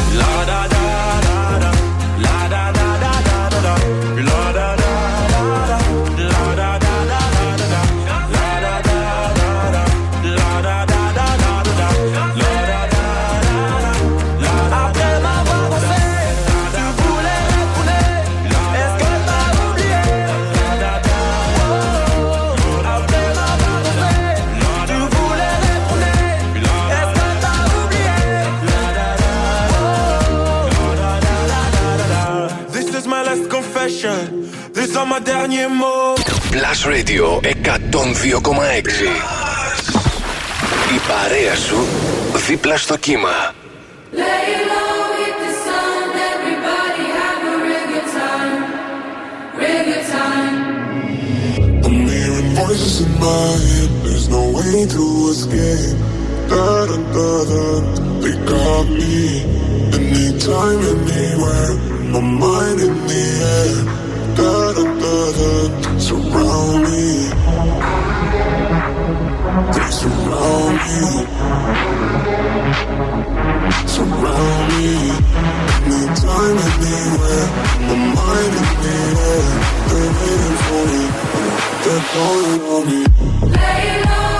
These are my derniers mots. Plus Radio 102,6 Η παρέα σου δίπλα στο κύμα. Lay low, hit the sun, everybody have a real good time, real good time. I'm hearing voices in my head. There's no way to escape. Da da da da. They got me. Anytime, anywhere. My mind in the air. Surround me. Surround me. Mind. They're waiting for me. They're calling on me. Lay low,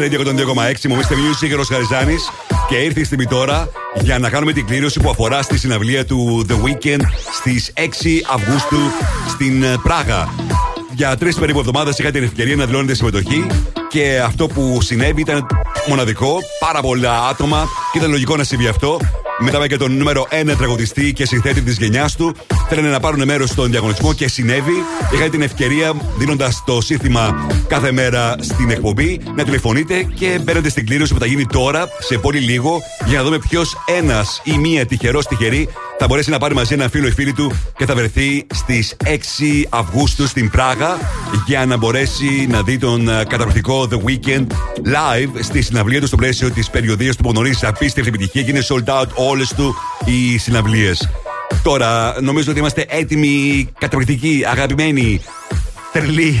Radio 102,6. Μου είστε Music, ο Χαριζάνη. Και ήρθε η στιγμή τώρα για να κάνουμε την κλήρωση που αφορά στη συναυλία του The Weekend στις 6 Αυγούστου στην ε, Πράγα. Για τρεις περίπου εβδομάδες είχα την ευκαιρία να δηλώνετε συμμετοχή και αυτό που συνέβη ήταν μοναδικό. Πάρα πολλά άτομα και ήταν λογικό να συμβεί αυτό. Μετά και τον νούμερο 1 τραγουδιστή και συνθέτη της γενιάς του. Θέλανε να πάρουν μέρος στον διαγωνισμό και συνέβη. Είχατε την ευκαιρία, δίνοντας το σύνθημα κάθε μέρα στην εκπομπή, να τηλεφωνείτε και μπαίνετε στην κλήρωση που θα γίνει τώρα, σε πολύ λίγο, για να δούμε ποιος ένας ή μία τυχερός τυχερή θα μπορέσει να πάρει μαζί ένα φίλο ή φίλη του και θα βρεθεί στις 6 Αυγούστου στην Πράγα για να μπορέσει να δει τον ε, καταπληκτικό The Weekend live στη συναυλία του στο πλαίσιο της περιοδίας του που γνωρίζει απίστευτη επιτυχία και είναι sold out όλες του οι συναυλίες. Τώρα, νομίζω ότι είμαστε έτοιμοι, καταπληκτικοί, αγαπημένοι, τρελοί.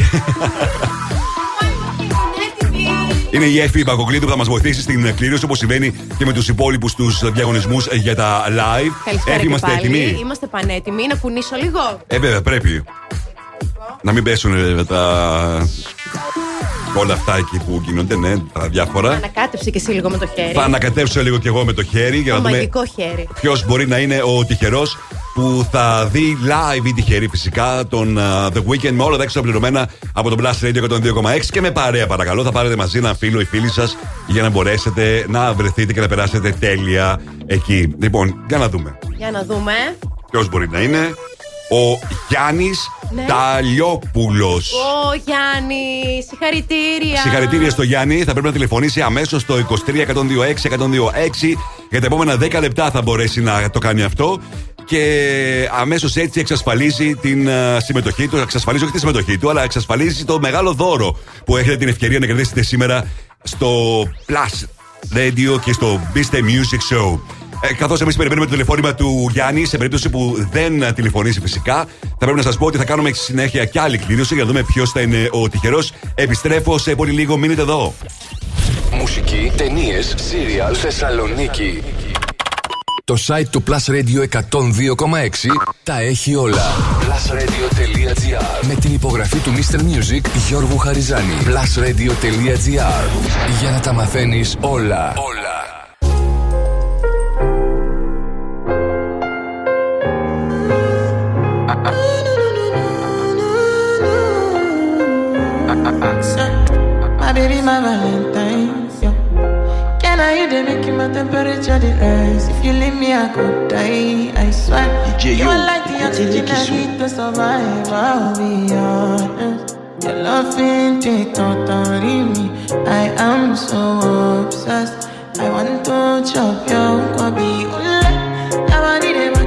Είναι η Εφη Μπακοκλήτου που θα μας βοηθήσει στην κλήρωση όπως συμβαίνει και με τους υπόλοιπους τους διαγωνισμούς για τα live. Καλησπέρα Εφη, και είμαστε πάλι. έτοιμοι; Είμαστε πανέτοιμοι. Να κουνήσω λίγο. Ε, βέβαια, πρέπει. Να μην πέσουν ε, τα. Όλα αυτά εκεί που γίνονται, ναι, τα διάφορα. Ανακάτεψε και εσύ λίγο με το χέρι. Θα ανακατεύσω λίγο κι εγώ με το χέρι για το να δούμε μαγικό χέρι. ποιος μπορεί να είναι ο τυχερός που θα δει live ή τυχερή φυσικά τον uh, The Weekend με όλα τα έξω πληρωμένα από τον Blast Radio 102,6 και με παρέα παρακαλώ. Θα πάρετε μαζί ένα φίλο ή φίλη σας για να μπορέσετε να βρεθείτε και να περάσετε τέλεια εκεί. Λοιπόν, για να δούμε Για να δούμε. ποιος μπορεί να είναι; Ο Γιάννης Ναι. Ταλιόπουλος. Ω Γιάννης, συγχαρητήρια. Συγχαρητήρια στο Γιάννη. Θα πρέπει να τηλεφωνήσει αμέσως στο 23 126 126. Για τα επόμενα 10 λεπτά θα μπορέσει να το κάνει αυτό. Και αμέσως έτσι εξασφαλίζει την ε, συμμετοχή του. Εξασφαλίζει όχι τη συμμετοχή του, αλλά εξασφαλίζει το μεγάλο δώρο που έχετε την ευκαιρία να κερδίσετε σήμερα στο Plus Radio και στο Biste Music Show. Ε, Καθώς εμείς περιμένουμε το τηλεφώνημα του Γιάννη, σε περίπτωση που δεν ε, τηλεφωνήσει φυσικά, θα πρέπει να σας πω ότι θα κάνουμε στη συνέχεια κι άλλη κλήρωση για να δούμε ποιος θα είναι ο τυχερός. Επιστρέφω σε πολύ λίγο, μείνετε εδώ. Μουσική, ταινίες, σύριαλ, Θεσσαλονίκη. Το site του Plus Radio 102,6 τα έχει όλα. Plusradio.gr Με την υπογραφή του Mr. Music Γιώργου Χαριζάνη. Plusradio.gr Για να τα μαθαίνεις όλα. Όλα. My my Yeah. Can I hear the making my temperature the rise? If you leave me, I could die. I swear. DJ you Yo, are like the oxygen I need to survive. I'll be honest. Your love ain't it totally me. I am so obsessed. I want to chop your kwabi. Ule, yabani de makamishi.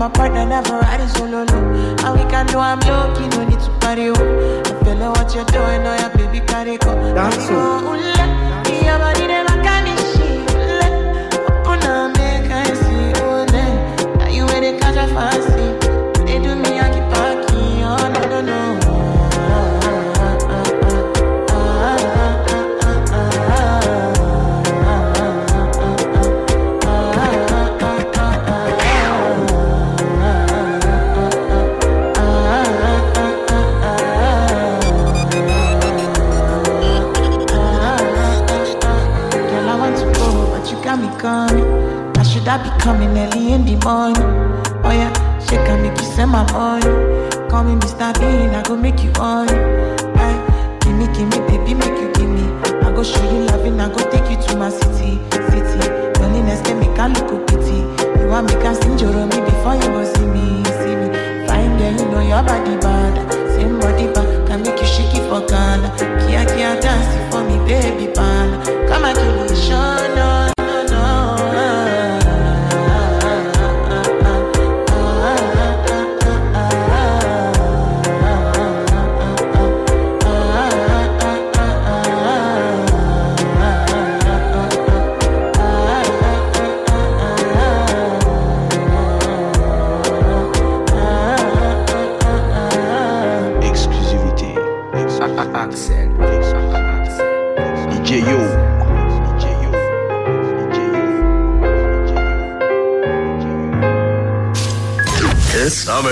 My partner, never ride it solo, no. And we can do I'm low key, no need to party, oh. I feel like what you're doing, oh, yeah, baby, carry go. Dance, Now should I be coming early in the morning? Oh yeah, she can make you send my money. Call me Mr. Bean, I go make you on. Hey, eh, give me, give me, baby, make you give me. I go show you loving, I go take you to my city, city. Loneliness can make I look pity. You want me can sing your me before you go see me, see me. Fine girl, you know your body bad. Same body bad, can make you shake it for Ghana. Kia kia dance it for me, baby pan. Come and give me a show,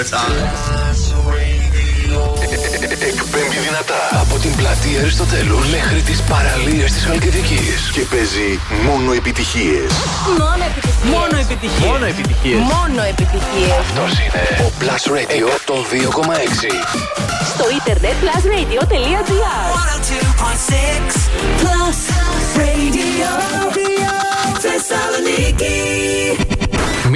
It's summertime. Εκπέμπει δυνατά από την πλατεία Αριστοτέλους μέχρι τις παραλίες της Χαλκιδικής και παίζει μόνο επιτυχίες. Μόνο επιτυχίες. Μόνο επιτυχίες. Μόνο επιτυχίες. Μόνο επιτυχίες. Αυτός είναι ο Plus Radio των 2,6. Στο ίντερνετ plusradio.gr Plus Radio Θεσσαλονίκη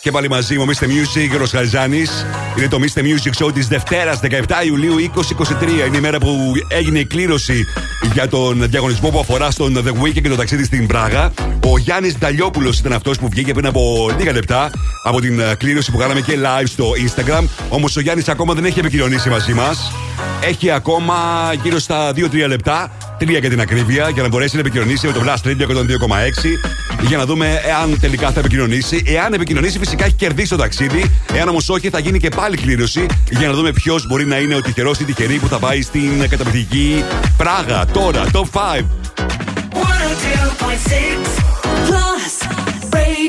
Και πάλι μαζί μου, Mr. Music, ο Ροσχαριζάνη. Είναι το Mr. Music Show της Δευτέρας, 17 Ιουλίου 2023. Είναι η μέρα που έγινε η κλήρωση για τον διαγωνισμό που αφορά στον The Weekend και το ταξίδι στην Πράγα. Ο Γιάννης Νταλιόπουλος ήταν αυτός που βγήκε πριν από λίγα λεπτά από την ε, κλήρωση που κάναμε και live στο Instagram. Όμως ο Γιάννης ακόμα δεν έχει επικοινωνήσει μαζί μας. Έχει ακόμα γύρω στα 2-3 λεπτά, τρία για την ακρίβεια, για να μπορέσει να επικοινωνήσει με το Blast Radio 102,6 για να δούμε εάν τελικά θα επικοινωνήσει. Εάν επικοινωνήσει, φυσικά έχει κερδίσει το ταξίδι. Εάν όμως όχι, θα γίνει και πάλι κλήρωση για να δούμε ποιος μπορεί να είναι ο τυχερός ή τυχερή που θα πάει στην καταπληκτική Πράγα. Τώρα, top 5. 102.6 Plus Radio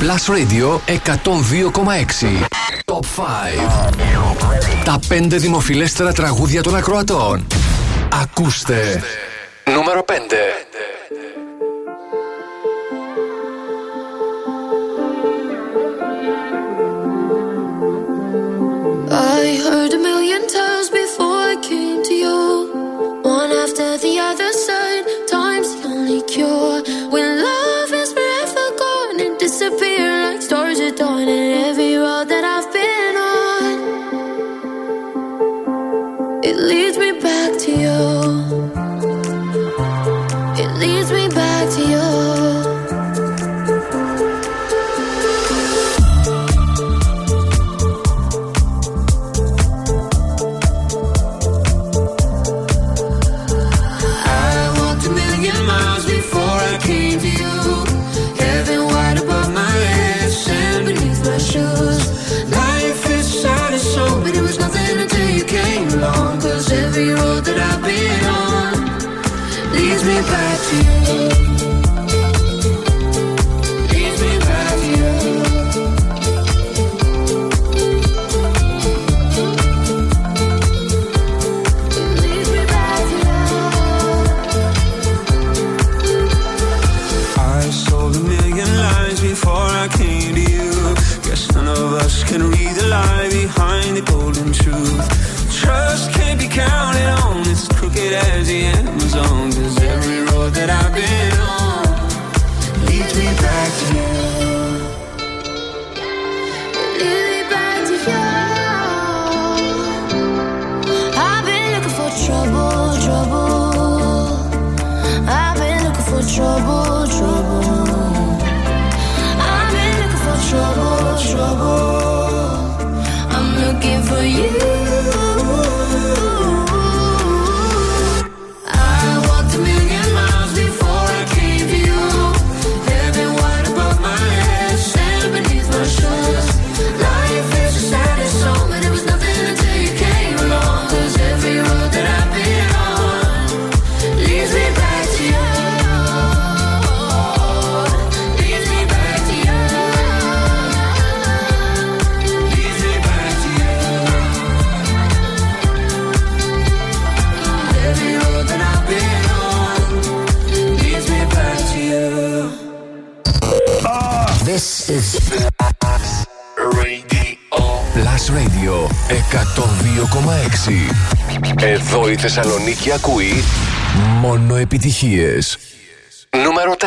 Plus Radio 102,6. Top 5. Τα 5 δημοφιλέστερα τραγούδια των ακροατών. Ακούστε. Νούμερο 5. I heard a million times 2,6. Εδώ η Θεσσαλονίκη ακούει μόνο επιτυχίες. Νούμερο 4.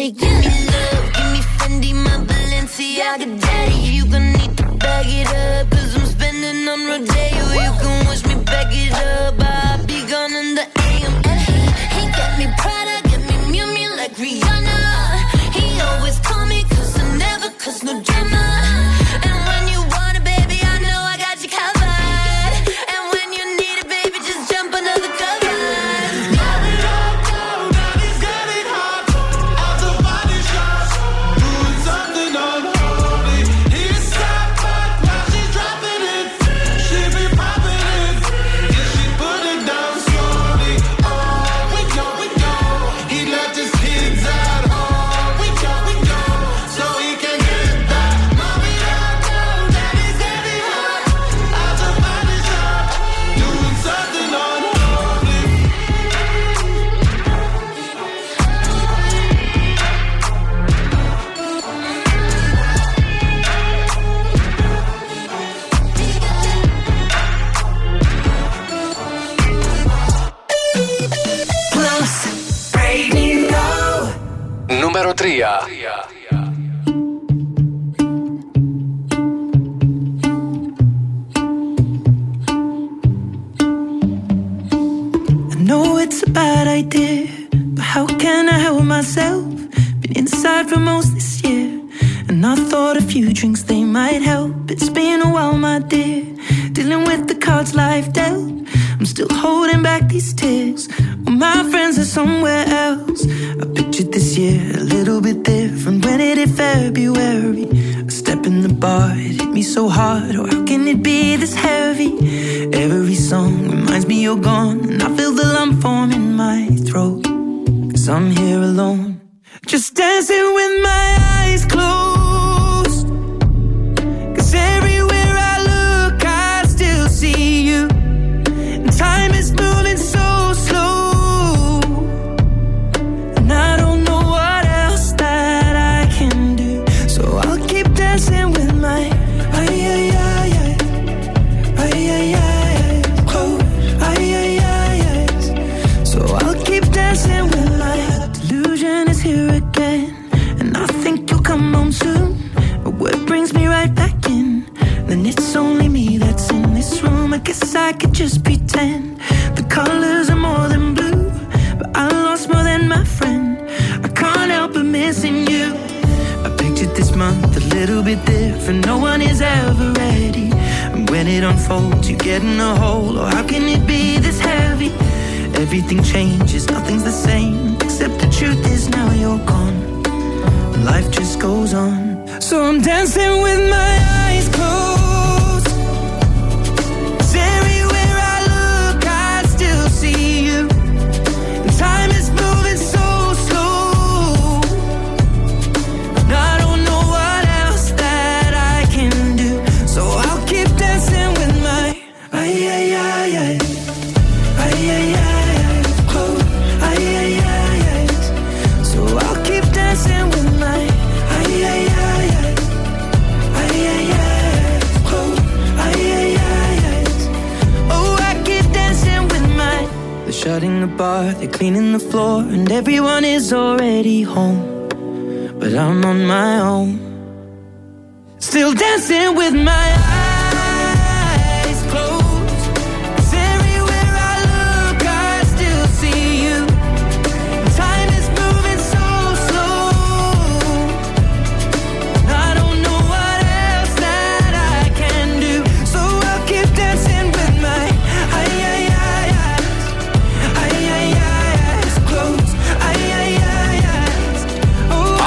daddy. Give me love, give me Fendi, my Balenciaga daddy. You gonna.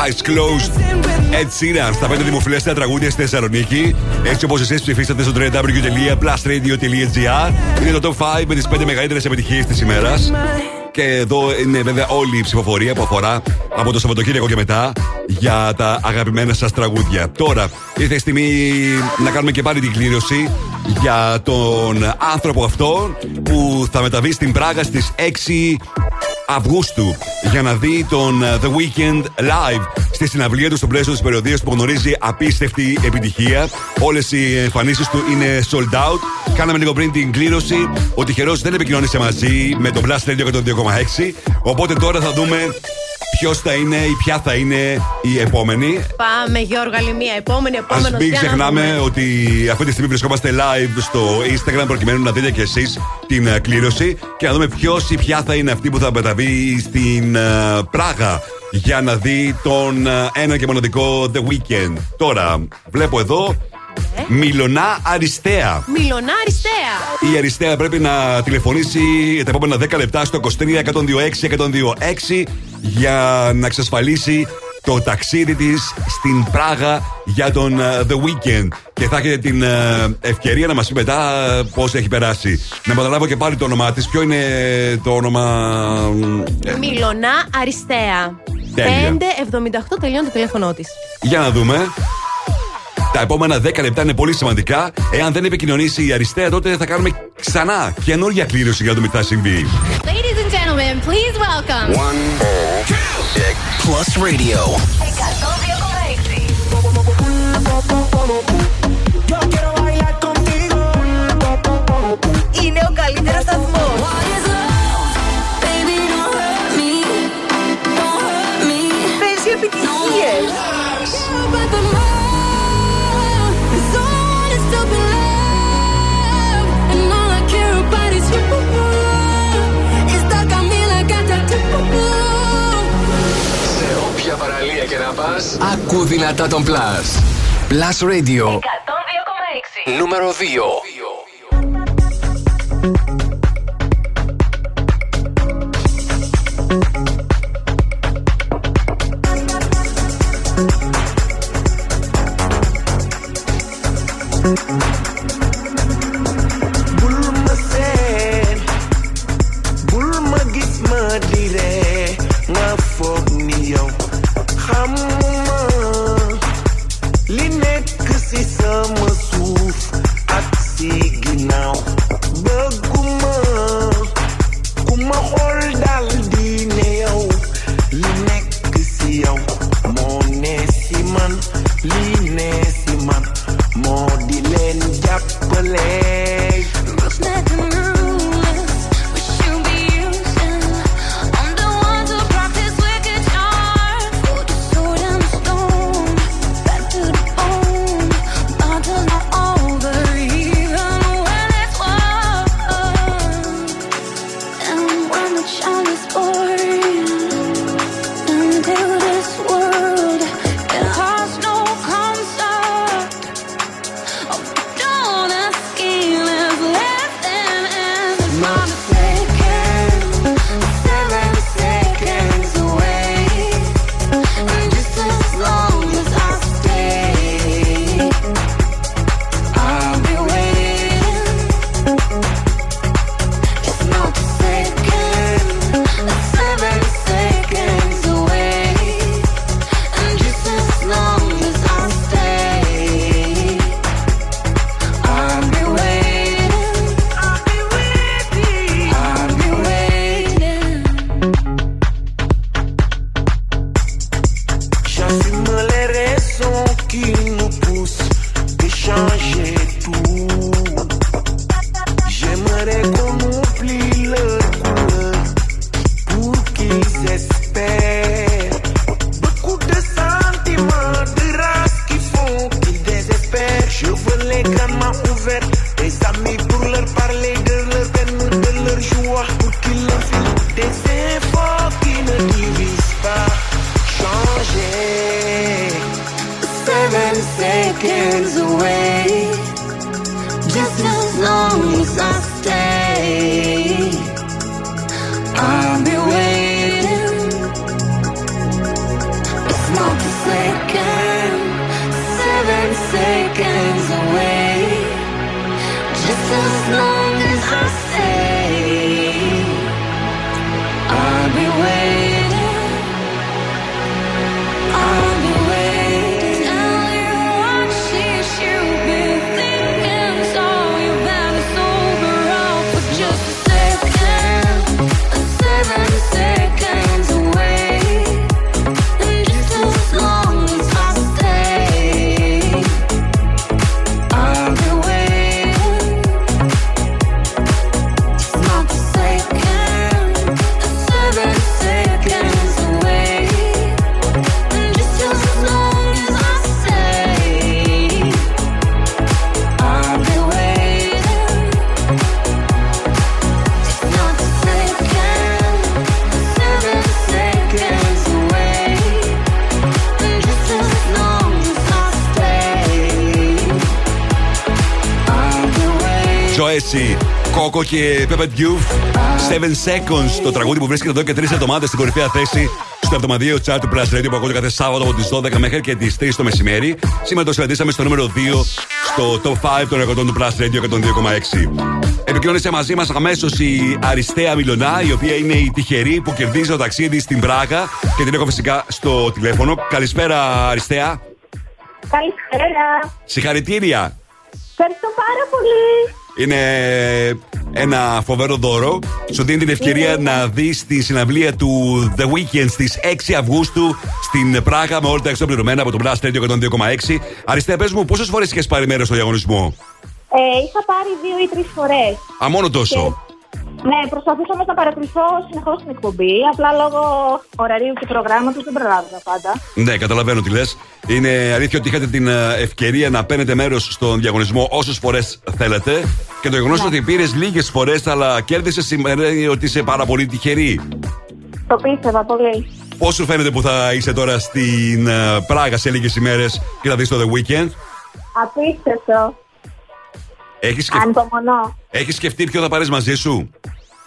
Eyes closed. Ed Sheeran στα 5 δημοφιλέστερα τραγούδια στη Θεσσαλονίκη. Έτσι όπως εσείς ψηφίσατε στο www.plusradio.gr. Είναι το top 5 με τις 5 μεγαλύτερες επιτυχίες της ημέρας. Και εδώ είναι βέβαια όλη η ψηφοφορία που αφορά από το Σαββατοκύριακο και μετά για τα αγαπημένα σας τραγούδια. Τώρα ήρθε η στιγμή να κάνουμε και πάλι την κλήρωση για τον άνθρωπο αυτό που θα μεταβεί στην Πράγα στις 6 Αυγούστου για να δει τον ε, The Weekend live στη συναυλία του στο πλαίσιο της περιοδίας που γνωρίζει απίστευτη επιτυχία. Όλες οι εμφανίσεις του είναι sold out. Κάναμε λίγο πριν την κλήρωση. Ο τυχερό δεν επικοινώνησε μαζί με τον Blast Radio 102,6. Οπότε τώρα θα δούμε ποιος θα είναι ή ποια θα είναι η επόμενη. Πάμε, Γιώργο, άλλη μία. Επόμενη, Α επόμενο. μην ξεχνάμε ότι αυτή τη στιγμή βρισκόμαστε live στο Instagram προκειμένου να δείτε και εσείς την ε, κλήρωση και να δούμε ποιος ή ποια θα είναι αυτή που θα μεταβεί στην ε, Πράγα για να δει τον ε, ένα και μοναδικό The Weekend. Τώρα, βλέπω εδώ Μιλονά Αριστεία. Μιλονά Αριστεία. Η Αριστεία πρέπει να τηλεφωνήσει τα επόμενα 10 λεπτά στο 23 126 126 για να εξασφαλίσει το ταξίδι της στην Πράγα για τον ε, The Weekend. Και θα έχετε την ε, ευκαιρία να μας πει μετά ε, πώς έχει περάσει. Να καταλάβω και πάλι το όνομά της. Ποιο είναι το όνομα... ε, Μιλονά Αριστεία. Τέλεια. 578 τελειώνει το τηλέφωνό της. Για να δούμε. Τα επόμενα 10 λεπτά είναι πολύ σημαντικά. Εάν δεν επικοινωνήσει η Αριστεία, τότε θα κάνουμε ξανά καινούργια κλήρωση για να δούμε τι θα συμβεί. Ladies and gentlemen, please welcome. Plus Radio. Είναι ο καλύτερος σταθμός. Και να πας, Ακού δυνατά τον Plus. Plus Radio. 102,6. Νούμερο 2. bul seconds away. Just as long as I stay, I'll be waiting. It's not second, seven seconds waiting. Joessy, Κόκο και Pepper Diouf. 7 Seconds, το τραγούδι που βρίσκεται εδώ και τρεις εβδομάδες στην κορυφαία θέση στο εβδομαδιαίο chart του Plus Radio που ακούτε κάθε Σάββατο από τις 12 μέχρι και τις 3 το μεσημέρι. Σήμερα το συναντήσαμε στο νούμερο 2 στο top 5 των ρεκordών του Plus Radio 102,6. Επικοινώνησε μαζί μας αμέσως η Αριστεία Μιλονά, η οποία είναι η τυχερή που κερδίζει το ταξίδι στην Πράγα και την έχω φυσικά στο τηλέφωνο. Καλησπέρα, Αριστεία. Καλησπέρα. Συγχαρητήρια. Ευχαριστώ πάρα πολύ. Είναι ένα φοβερό δώρο. Σου δίνει την ευκαιρία να δεις τη συναυλία του The Weekend στις 6 Αυγούστου στην Πράγα με όλα τα έξω πληρωμένα από το Blast Radio 102,6. Αριστεία, πες μου, πόσες φορές είχες πάρει μέρος στο διαγωνισμό; Ε, είχα πάρει δύο ή τρεις φορές. Α, μόνο τόσο. Ναι, προσπαθούσα όμως να παρακολουθώ συνεχώς την εκπομπή. Απλά λόγω ωραρίου και προγράμματος δεν προλάβαινα πάντα. Ναι, καταλαβαίνω τι λες. Είναι αλήθεια ότι είχατε την ε, ευκαιρία να παίρνετε μέρος στον διαγωνισμό όσες φορές θέλετε. Και το γεγονός ότι πήρες λίγες φορές αλλά κέρδισες σημαίνει ότι είσαι πάρα πολύ τυχερή. Το πίστευα πολύ. Πώς σου φαίνεται που θα είσαι τώρα στην ε, Πράγα σε λίγες ημέρες και θα δεις το The Weekend. Απίστευτο. Έχεις σκεφ... Ανυπομονώ. Έχεις σκεφτεί ποιο θα πάρεις μαζί σου;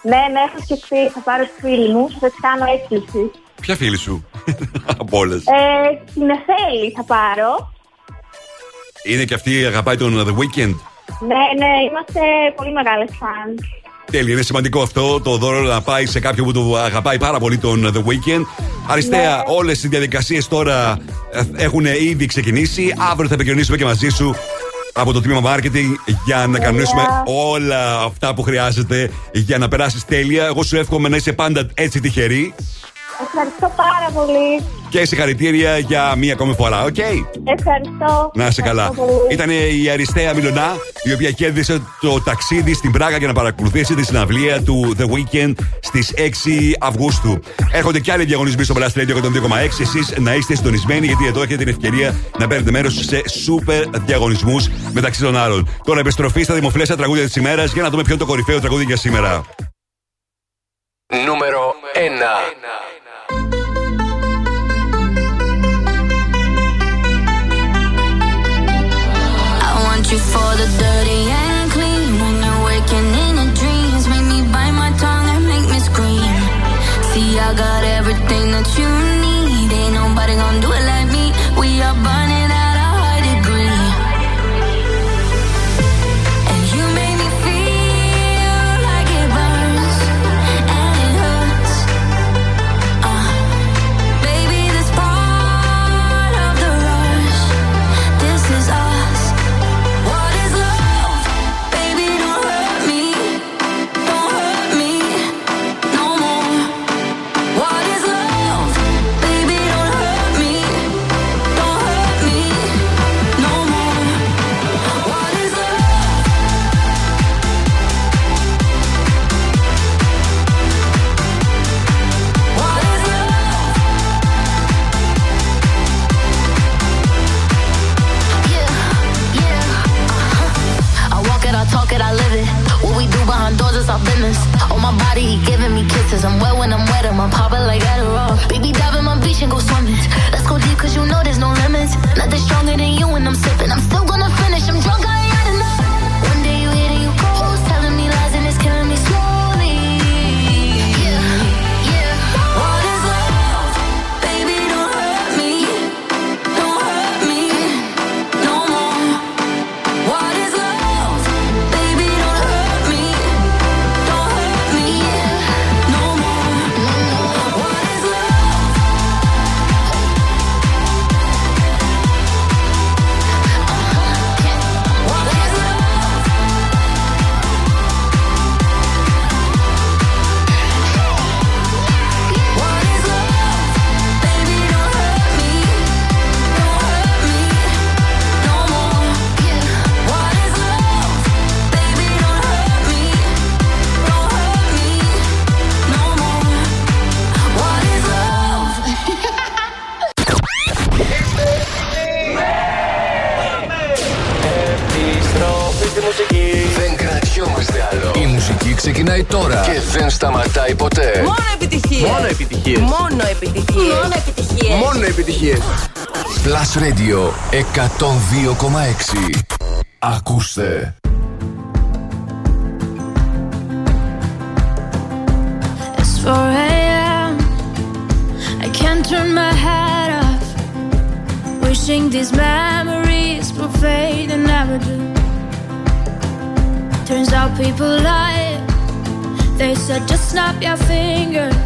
Ναι, ναι, έχω σκεφτεί. Θα πάρω τη φίλη μου. Θα τη κάνω έκπληξη. Ποια φίλη σου; Από όλες. Ε, την Εφέλη θα πάρω. Είναι και αυτή αγαπάει τον The Weekend. Ναι, ναι, είμαστε πολύ μεγάλες φαν. Τέλεια, είναι σημαντικό αυτό το δώρο να πάει σε κάποιον που το αγαπάει πάρα πολύ τον The Weekend. Αριστεία, Ναι. όλες οι διαδικασίες τώρα ε, έχουν ήδη ξεκινήσει. Αύριο θα επικοινωνήσουμε και μαζί σου από το τμήμα marketing για να κανονίσουμε όλα αυτά που χρειάζεται για να περάσεις τέλεια. Εγώ σου εύχομαι να είσαι πάντα έτσι τυχερή Ευχαριστώ πάρα πολύ. και συγχαρητήρια για μία ακόμη φορά, οκ; Ευχαριστώ. Να είσαι καλά. Ευχαριστώ πολύ. Ήταν η Αριστέα Μυλωνά, η οποία κέρδισε το ταξίδι στην Πράγα για να παρακολουθήσει τη συναυλία του The Weekend στις 6 Αυγούστου. Έρχονται και άλλοι διαγωνισμοί στο Blast Radio 102,6. Εσείς να είστε συντονισμένοι, γιατί εδώ έχετε την ευκαιρία να παίρνετε μέρος σε σούπερ διαγωνισμούς μεταξύ των άλλων. Τώρα επιστροφή στα δημοφιλέστερα τραγούδια της ημέρας για να δούμε ποιο είναι το κορυφαίο τραγούδι για σήμερα. Νούμερο 1. The business. On oh, my body, he giving me kisses. I'm wet when I'm wet, I'm popping like Adderall. Baby, dive in my beach and go swimming. Let's go deep, cause you know there's επιτυχίες. Μόνο επιτυχίες. Μόνο επιτυχίες. Μόνο επιτυχίες. Plus Radio 102,6 Ακούστε It's 4 a.m. I can't turn my head off. Wishing these memories will fade and never do. Turns out people lie. They said just snap your fingers.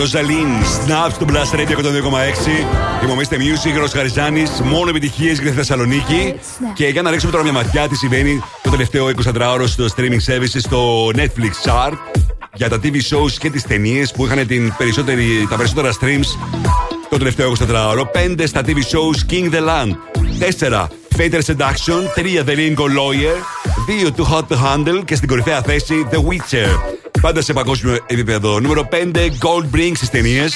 Ροζαλίν, Snap στο Blast Radio 102,6. Θυμόμαστε Music, Ρος Χαριζάνης, μόνο επιτυχίες για τη Θεσσαλονίκη. Και για να ρίξουμε τώρα μια ματιά τι συμβαίνει το τελευταίο 24ωρο στο streaming services στο Netflix Chart για τα TV shows και τις ταινίες που είχαν την περισσότερη, τα περισσότερα streams το τελευταίο 24ωρο. 5 στα TV shows King the Land. 4 Fatal Seduction. 3 The Ringo Lawyer. 2 Too Hot to Handle. Και στην κορυφαία θέση The Witcher. Πάντα σε παγκόσμιο επίπεδο. Νούμερο 5 Gold Brink στι ταινίε.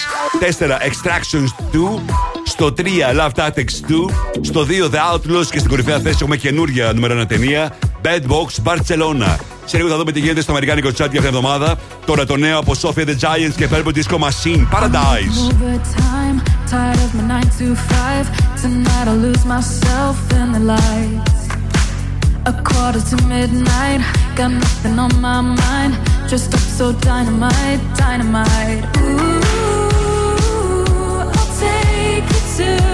4 Extractions 2. Στο 3 Love Tactics 2. Στο 2 The Outlaws. Και στην κορυφαία θέση έχουμε καινούρια νούμερο 1 ταινία. Bad Box Barcelona. Σε λίγο θα δούμε τι γίνεται στο Αμερικάνικο chat για αυτήν την εβδομάδα. Τώρα το νέο από Sophia the Giants και Purple Disco Machine. Paradise. Overtime, tired of my 9 to 5. Tonight I'll lose myself in the lights. A quarter to midnight, got nothing on my mind. Just up so dynamite, dynamite. Ooh, I'll take you to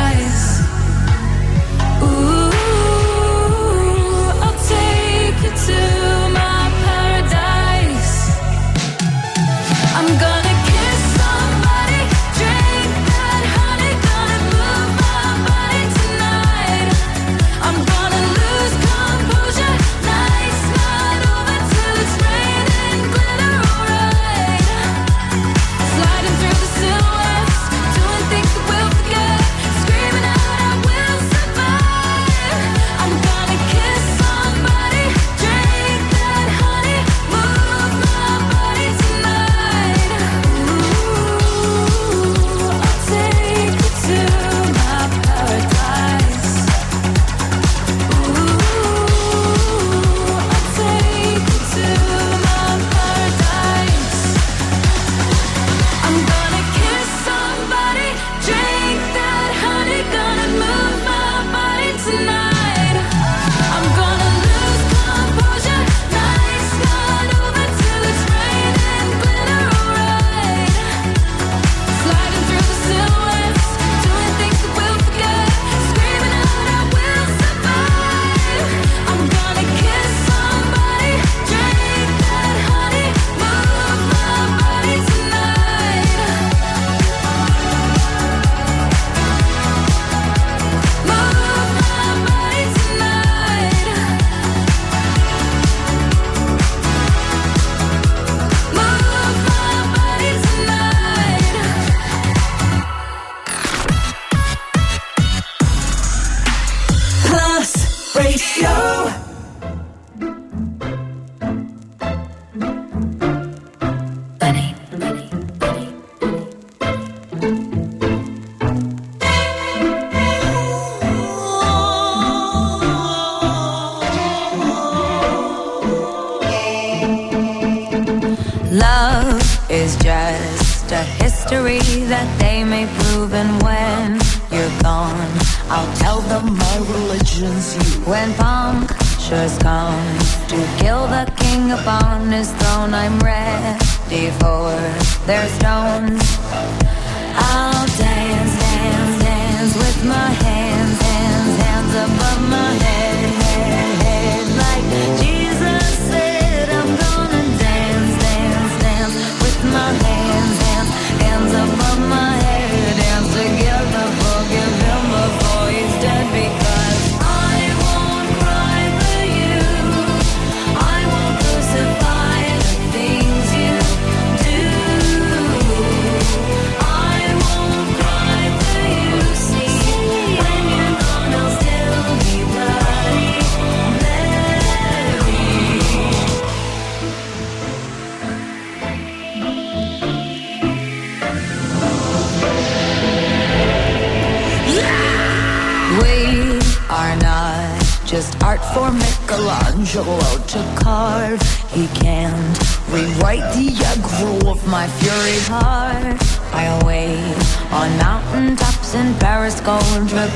such a. He can't rewrite the aggro of my fury heart. I wait on mountaintops in Paris, Gondra,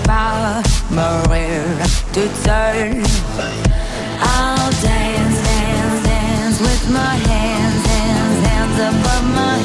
Maria to turn. I'll dance, dance, dance with my hands, hands, hands above my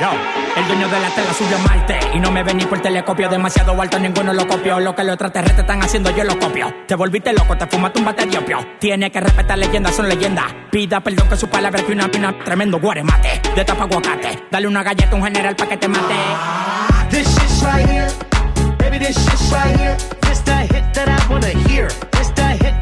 El dueño de la tela subió a Marte y no me ven ni por telescopio. Demasiado alto ninguno lo copió. Lo que los extraterrestres están haciendo yo lo copio. Te volviste loco te fumaste un bate de opio. Tiene que respetar leyendas son leyendas. Pida perdón que su palabra que una pina tremendo guaremate. De tapa aguacate. Dale una galleta a un general pa' que te mate. This shit's right here. Baby, this shit's right here. This the hit that I wanna hear.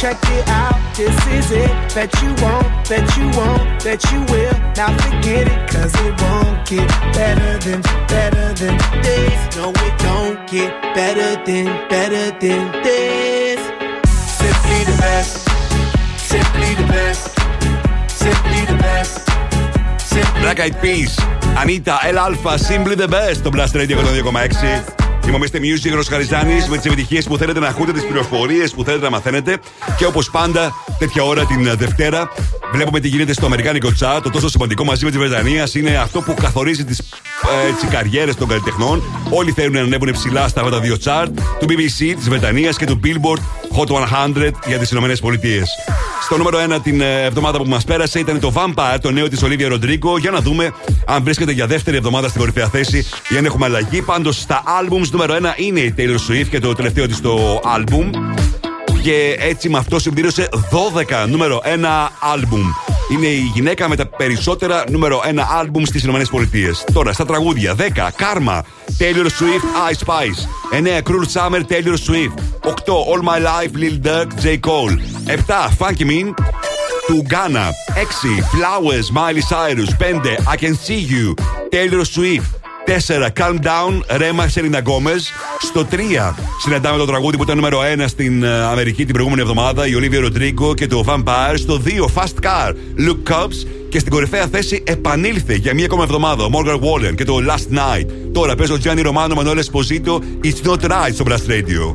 Check it out, this is it. Bet you won't, bet you won't, bet you will. Now forget it, cause it won't get better than, better than this. No, it don't get better than, better than this. Simply the best, simply the best, simply the best. Black Eyed Peas, Anita, El Alpha, Simply the Best, το Blast Radio 102,6. Είμαι ο Mr. Music Ροσχαριζάνη με τις επιτυχίες που θέλετε να ακούτε, τις πληροφορίες που θέλετε να μαθαίνετε. Και όπως πάντα, τέτοια ώρα την Δευτέρα, Βλέπουμε τι γίνεται στο Αμερικάνικο τσάτ. Το τόσο σημαντικό μαζί με τη Βρετανία είναι αυτό που καθορίζει τις καριέρες των καλλιτεχνών. Όλοι θέλουν να ανέβουν ψηλά στα αυτά τα δύο τσάρτ του BBC, της Βρετανίας και του Billboard Hot 100 για τις ΗΠΑ. Στο νούμερο 1 την ε, εβδομάδα που μας πέρασε ήταν το Vampire, το νέο της Olivia Rodrigo. Για να δούμε αν βρίσκεται για δεύτερη εβδομάδα στην κορυφαία θέση ή αν έχουμε αλλαγή. Πάντως στα albums νούμερο 1 είναι η Taylor Swift και το τελευταίο τη το album. Και έτσι με αυτό συμπλήρωσε 12 νούμερο 1 album. Είναι η γυναίκα με τα περισσότερα νούμερο 1 album στις ΗΠΑ. Τώρα στα τραγούδια 10 Karma, Taylor Swift, Ice Spice. 9 Cruel Summer, Taylor Swift. 8 All My Life, Lil Durk, J. Cole. 7 Funk You Mean, του Gunna. 6 Flowers, Miley Cyrus. 5 I Can See You, Taylor Swift. 4 Calm Down, Rema, Selena Gomez. Στο 3 συναντάμε το τραγούδι που ήταν νούμερο 1 στην ε, Αμερική την προηγούμενη εβδομάδα, η Olivia Rodrigo και το Vampire. Στο 2 Fast Car, Luke Cobbs. Και στην κορυφαία θέση επανήλθε για μία ακόμα εβδομάδα ο Morgan Wallen και το Last Night. Τώρα παίζει ο Gianni Romano Manuel Esposito, It's Not Right στο Blast Radio.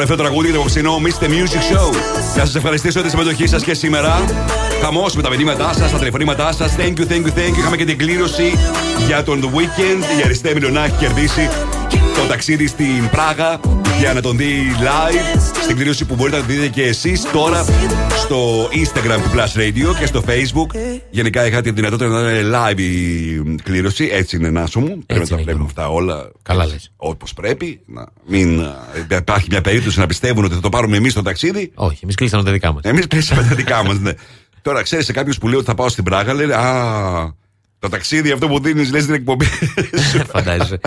Τελευταίο τραγούδι για το απόψινό Mr. Music Show. Να σας ευχαριστήσω για τη συμμετοχή σας και σήμερα. Χαμός με τα μηνύματά σας, τα τηλεφωνήματά σας. Thank you, thank you, thank you. Είχαμε και την κλήρωση για τον The Weekend. Η αριστεία Μιλιονά έχει κερδίσει το ταξίδι στην Πράγα για να τον δει live. Στην κλήρωση που μπορείτε να τη δείτε και εσείς τώρα στο Instagram του Plus Radio και στο Facebook. Γενικά είχατε τη δυνατότητα να είναι live η κλήρωση. Έτσι είναι, Νάσο μου. Πρέπει να τα βλέπουμε αυτά όλα. Καλά λες. Όπως πρέπει. Να μην ε, υπάρχει μια περίπτωση να πιστεύουν ότι θα το πάρουμε εμείς το ταξίδι. Όχι, εμείς κλείσαμε τα δικά μας. Εμείς κλείσαμε τα δικά μας, ναι. Τώρα ξέρεις σε κάποιους που λέει ότι θα πάω στην Πράγα, λένε Α, το ταξίδι αυτό που δίνεις, λες την εκπομπή. Φαντάζεσαι.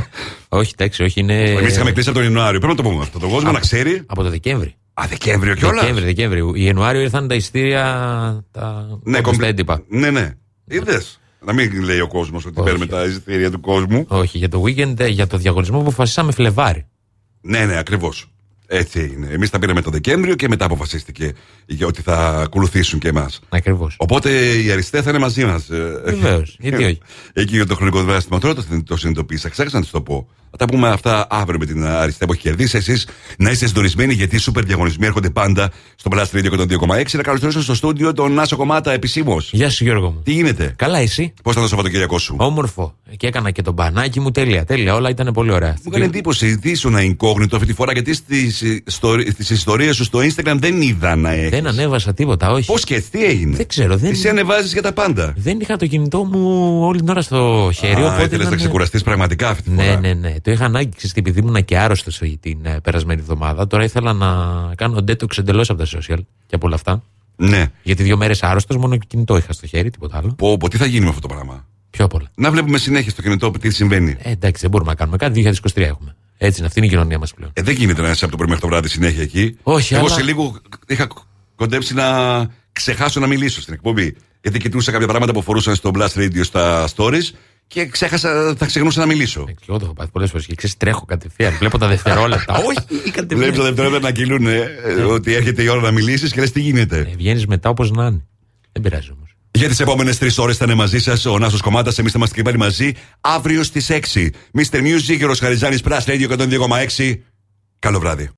όχι, εντάξει, όχι είναι. Εμείς είχαμε κλείσει από τον Ιανουάριο. Πρέπει να το πούμε αυτό. Το κόσμο να ξέρει. Από το Δεκέμβρη. Α, Δεκέμβριο κιόλας; Δεκέμβρη, Δεκέμβρη. Ιανουάριο ήρθαν τα ειστήρια. Τα Ναι, όπως κομπλέ- τα έντυπα. Ναι, ναι. Είδες. Να μην λέει ο κόσμος ότι παίρνουμε τα εισιτήρια του κόσμου. Όχι, για το weekend, ε, για το διαγωνισμό που αποφασίσαμε Φλεβάρι. Ναι, ναι, ακριβώς. Έτσι έγινε. Εμείς τα πήραμε το Δεκέμβριο και μετά αποφασίστηκε για ότι θα ακολουθήσουν και εμάς. Ακριβώς. Οπότε η αριστεία θα είναι μαζί μας. Βεβαίως. Γιατί όχι. Εκεί για το χρονικό διάστημα. Τώρα το, το συνειδητοποίησα. Ξέχασα να της το πω. Θα τα πούμε αυτά αύριο με την αριστεία που έχει κερδίσει. Εσείς να είστε συντονισμένοι γιατί οι σούπερ διαγωνισμοί έρχονται πάντα στο Blast Radio 102,6. Να καλωσορίσω στο στούντιο τον Νάσο Κομμάτα επισήμως. Γεια σου Γιώργο μου. Τι γίνεται; Καλά, εσύ; Πώς ήταν το Σαββατοκύριακό σου; Όμορφο. Και έκανα και τον μπανάκι μου τέλεια. Τέλεια, όλα ήταν πολύ ωραία. Μου έκανε εντύπωση. Τι ήσουν incognito αυτή τη φορά γιατί στις ιστορίες σου στο Instagram δεν είδα να έχεις. Δεν ανέβασα τίποτα, όχι. Πώς και έτσι, τι έγινε; Δεν ξέρω. Δεν... Εσύ ανεβάζεις για τα πάντα. Δεν είχα το κινητό μου όλη την ώρα στο χέρι. Α, οπότε ήθελες να ήταν- ξεκουραστείς πραγματικά αυτή τη Ναι, φορά. ναι, ναι. Το είχα ανάγκη ξέρεις, επειδή ήμουν και άρρωστο την ε, περασμένη εβδομάδα. Τώρα ήθελα να κάνω detox εντελώ από τα social και από όλα αυτά. Ναι. Γιατί δύο μέρες άρρωστος, μόνο κινητό είχα στο χέρι, τίποτα άλλο. Πω, πω, τι θα γίνει με αυτό το πράγμα; Πιο απ' όλα. Να βλέπουμε συνέχεια στο κινητό τι συμβαίνει. Ε, εντάξει, δεν μπορούμε να κάνουμε κάτι. 2023 έχουμε. Έτσι είναι, αυτή είναι η κοινωνία μας πλέον. Ε, δεν γίνεται να είσαι από το πρωί μέχρι το βράδυ συνέχεια εκεί. Όχι, Εγώ αλλά- σε λίγο είχα κοντέψει να ξεχάσω να μιλήσω στην εκπομπή. Γιατί κοιτούσα κάποια πράγματα που αφορούσαν στο Blast Radio στα stories και ξέχασα, θα ξεχνούσα να μιλήσω. Και εγώ το έχω πάθει πολλές φορές και ξέρεις, τρέχω κατευθείαν. Βλέπω τα δευτερόλεπτα. Όχι, κατευθείαν. Βλέπεις τα δευτερόλεπτα να κυλούν ε, ότι έρχεται η ώρα να μιλήσεις και λες τι γίνεται. Βγαίνεις μετά όπως να είναι. Δεν πειράζει όμως. Για τις επόμενες τρεις ώρες θα είναι μαζί σας ο Νάσος Κομμάτας. Εμείς θα είμαστε και πάλι μαζί αύριο στις 6. Mr. Music, ο Ροσχαριζάνη Plus Radio 102,6. Καλό βράδυ.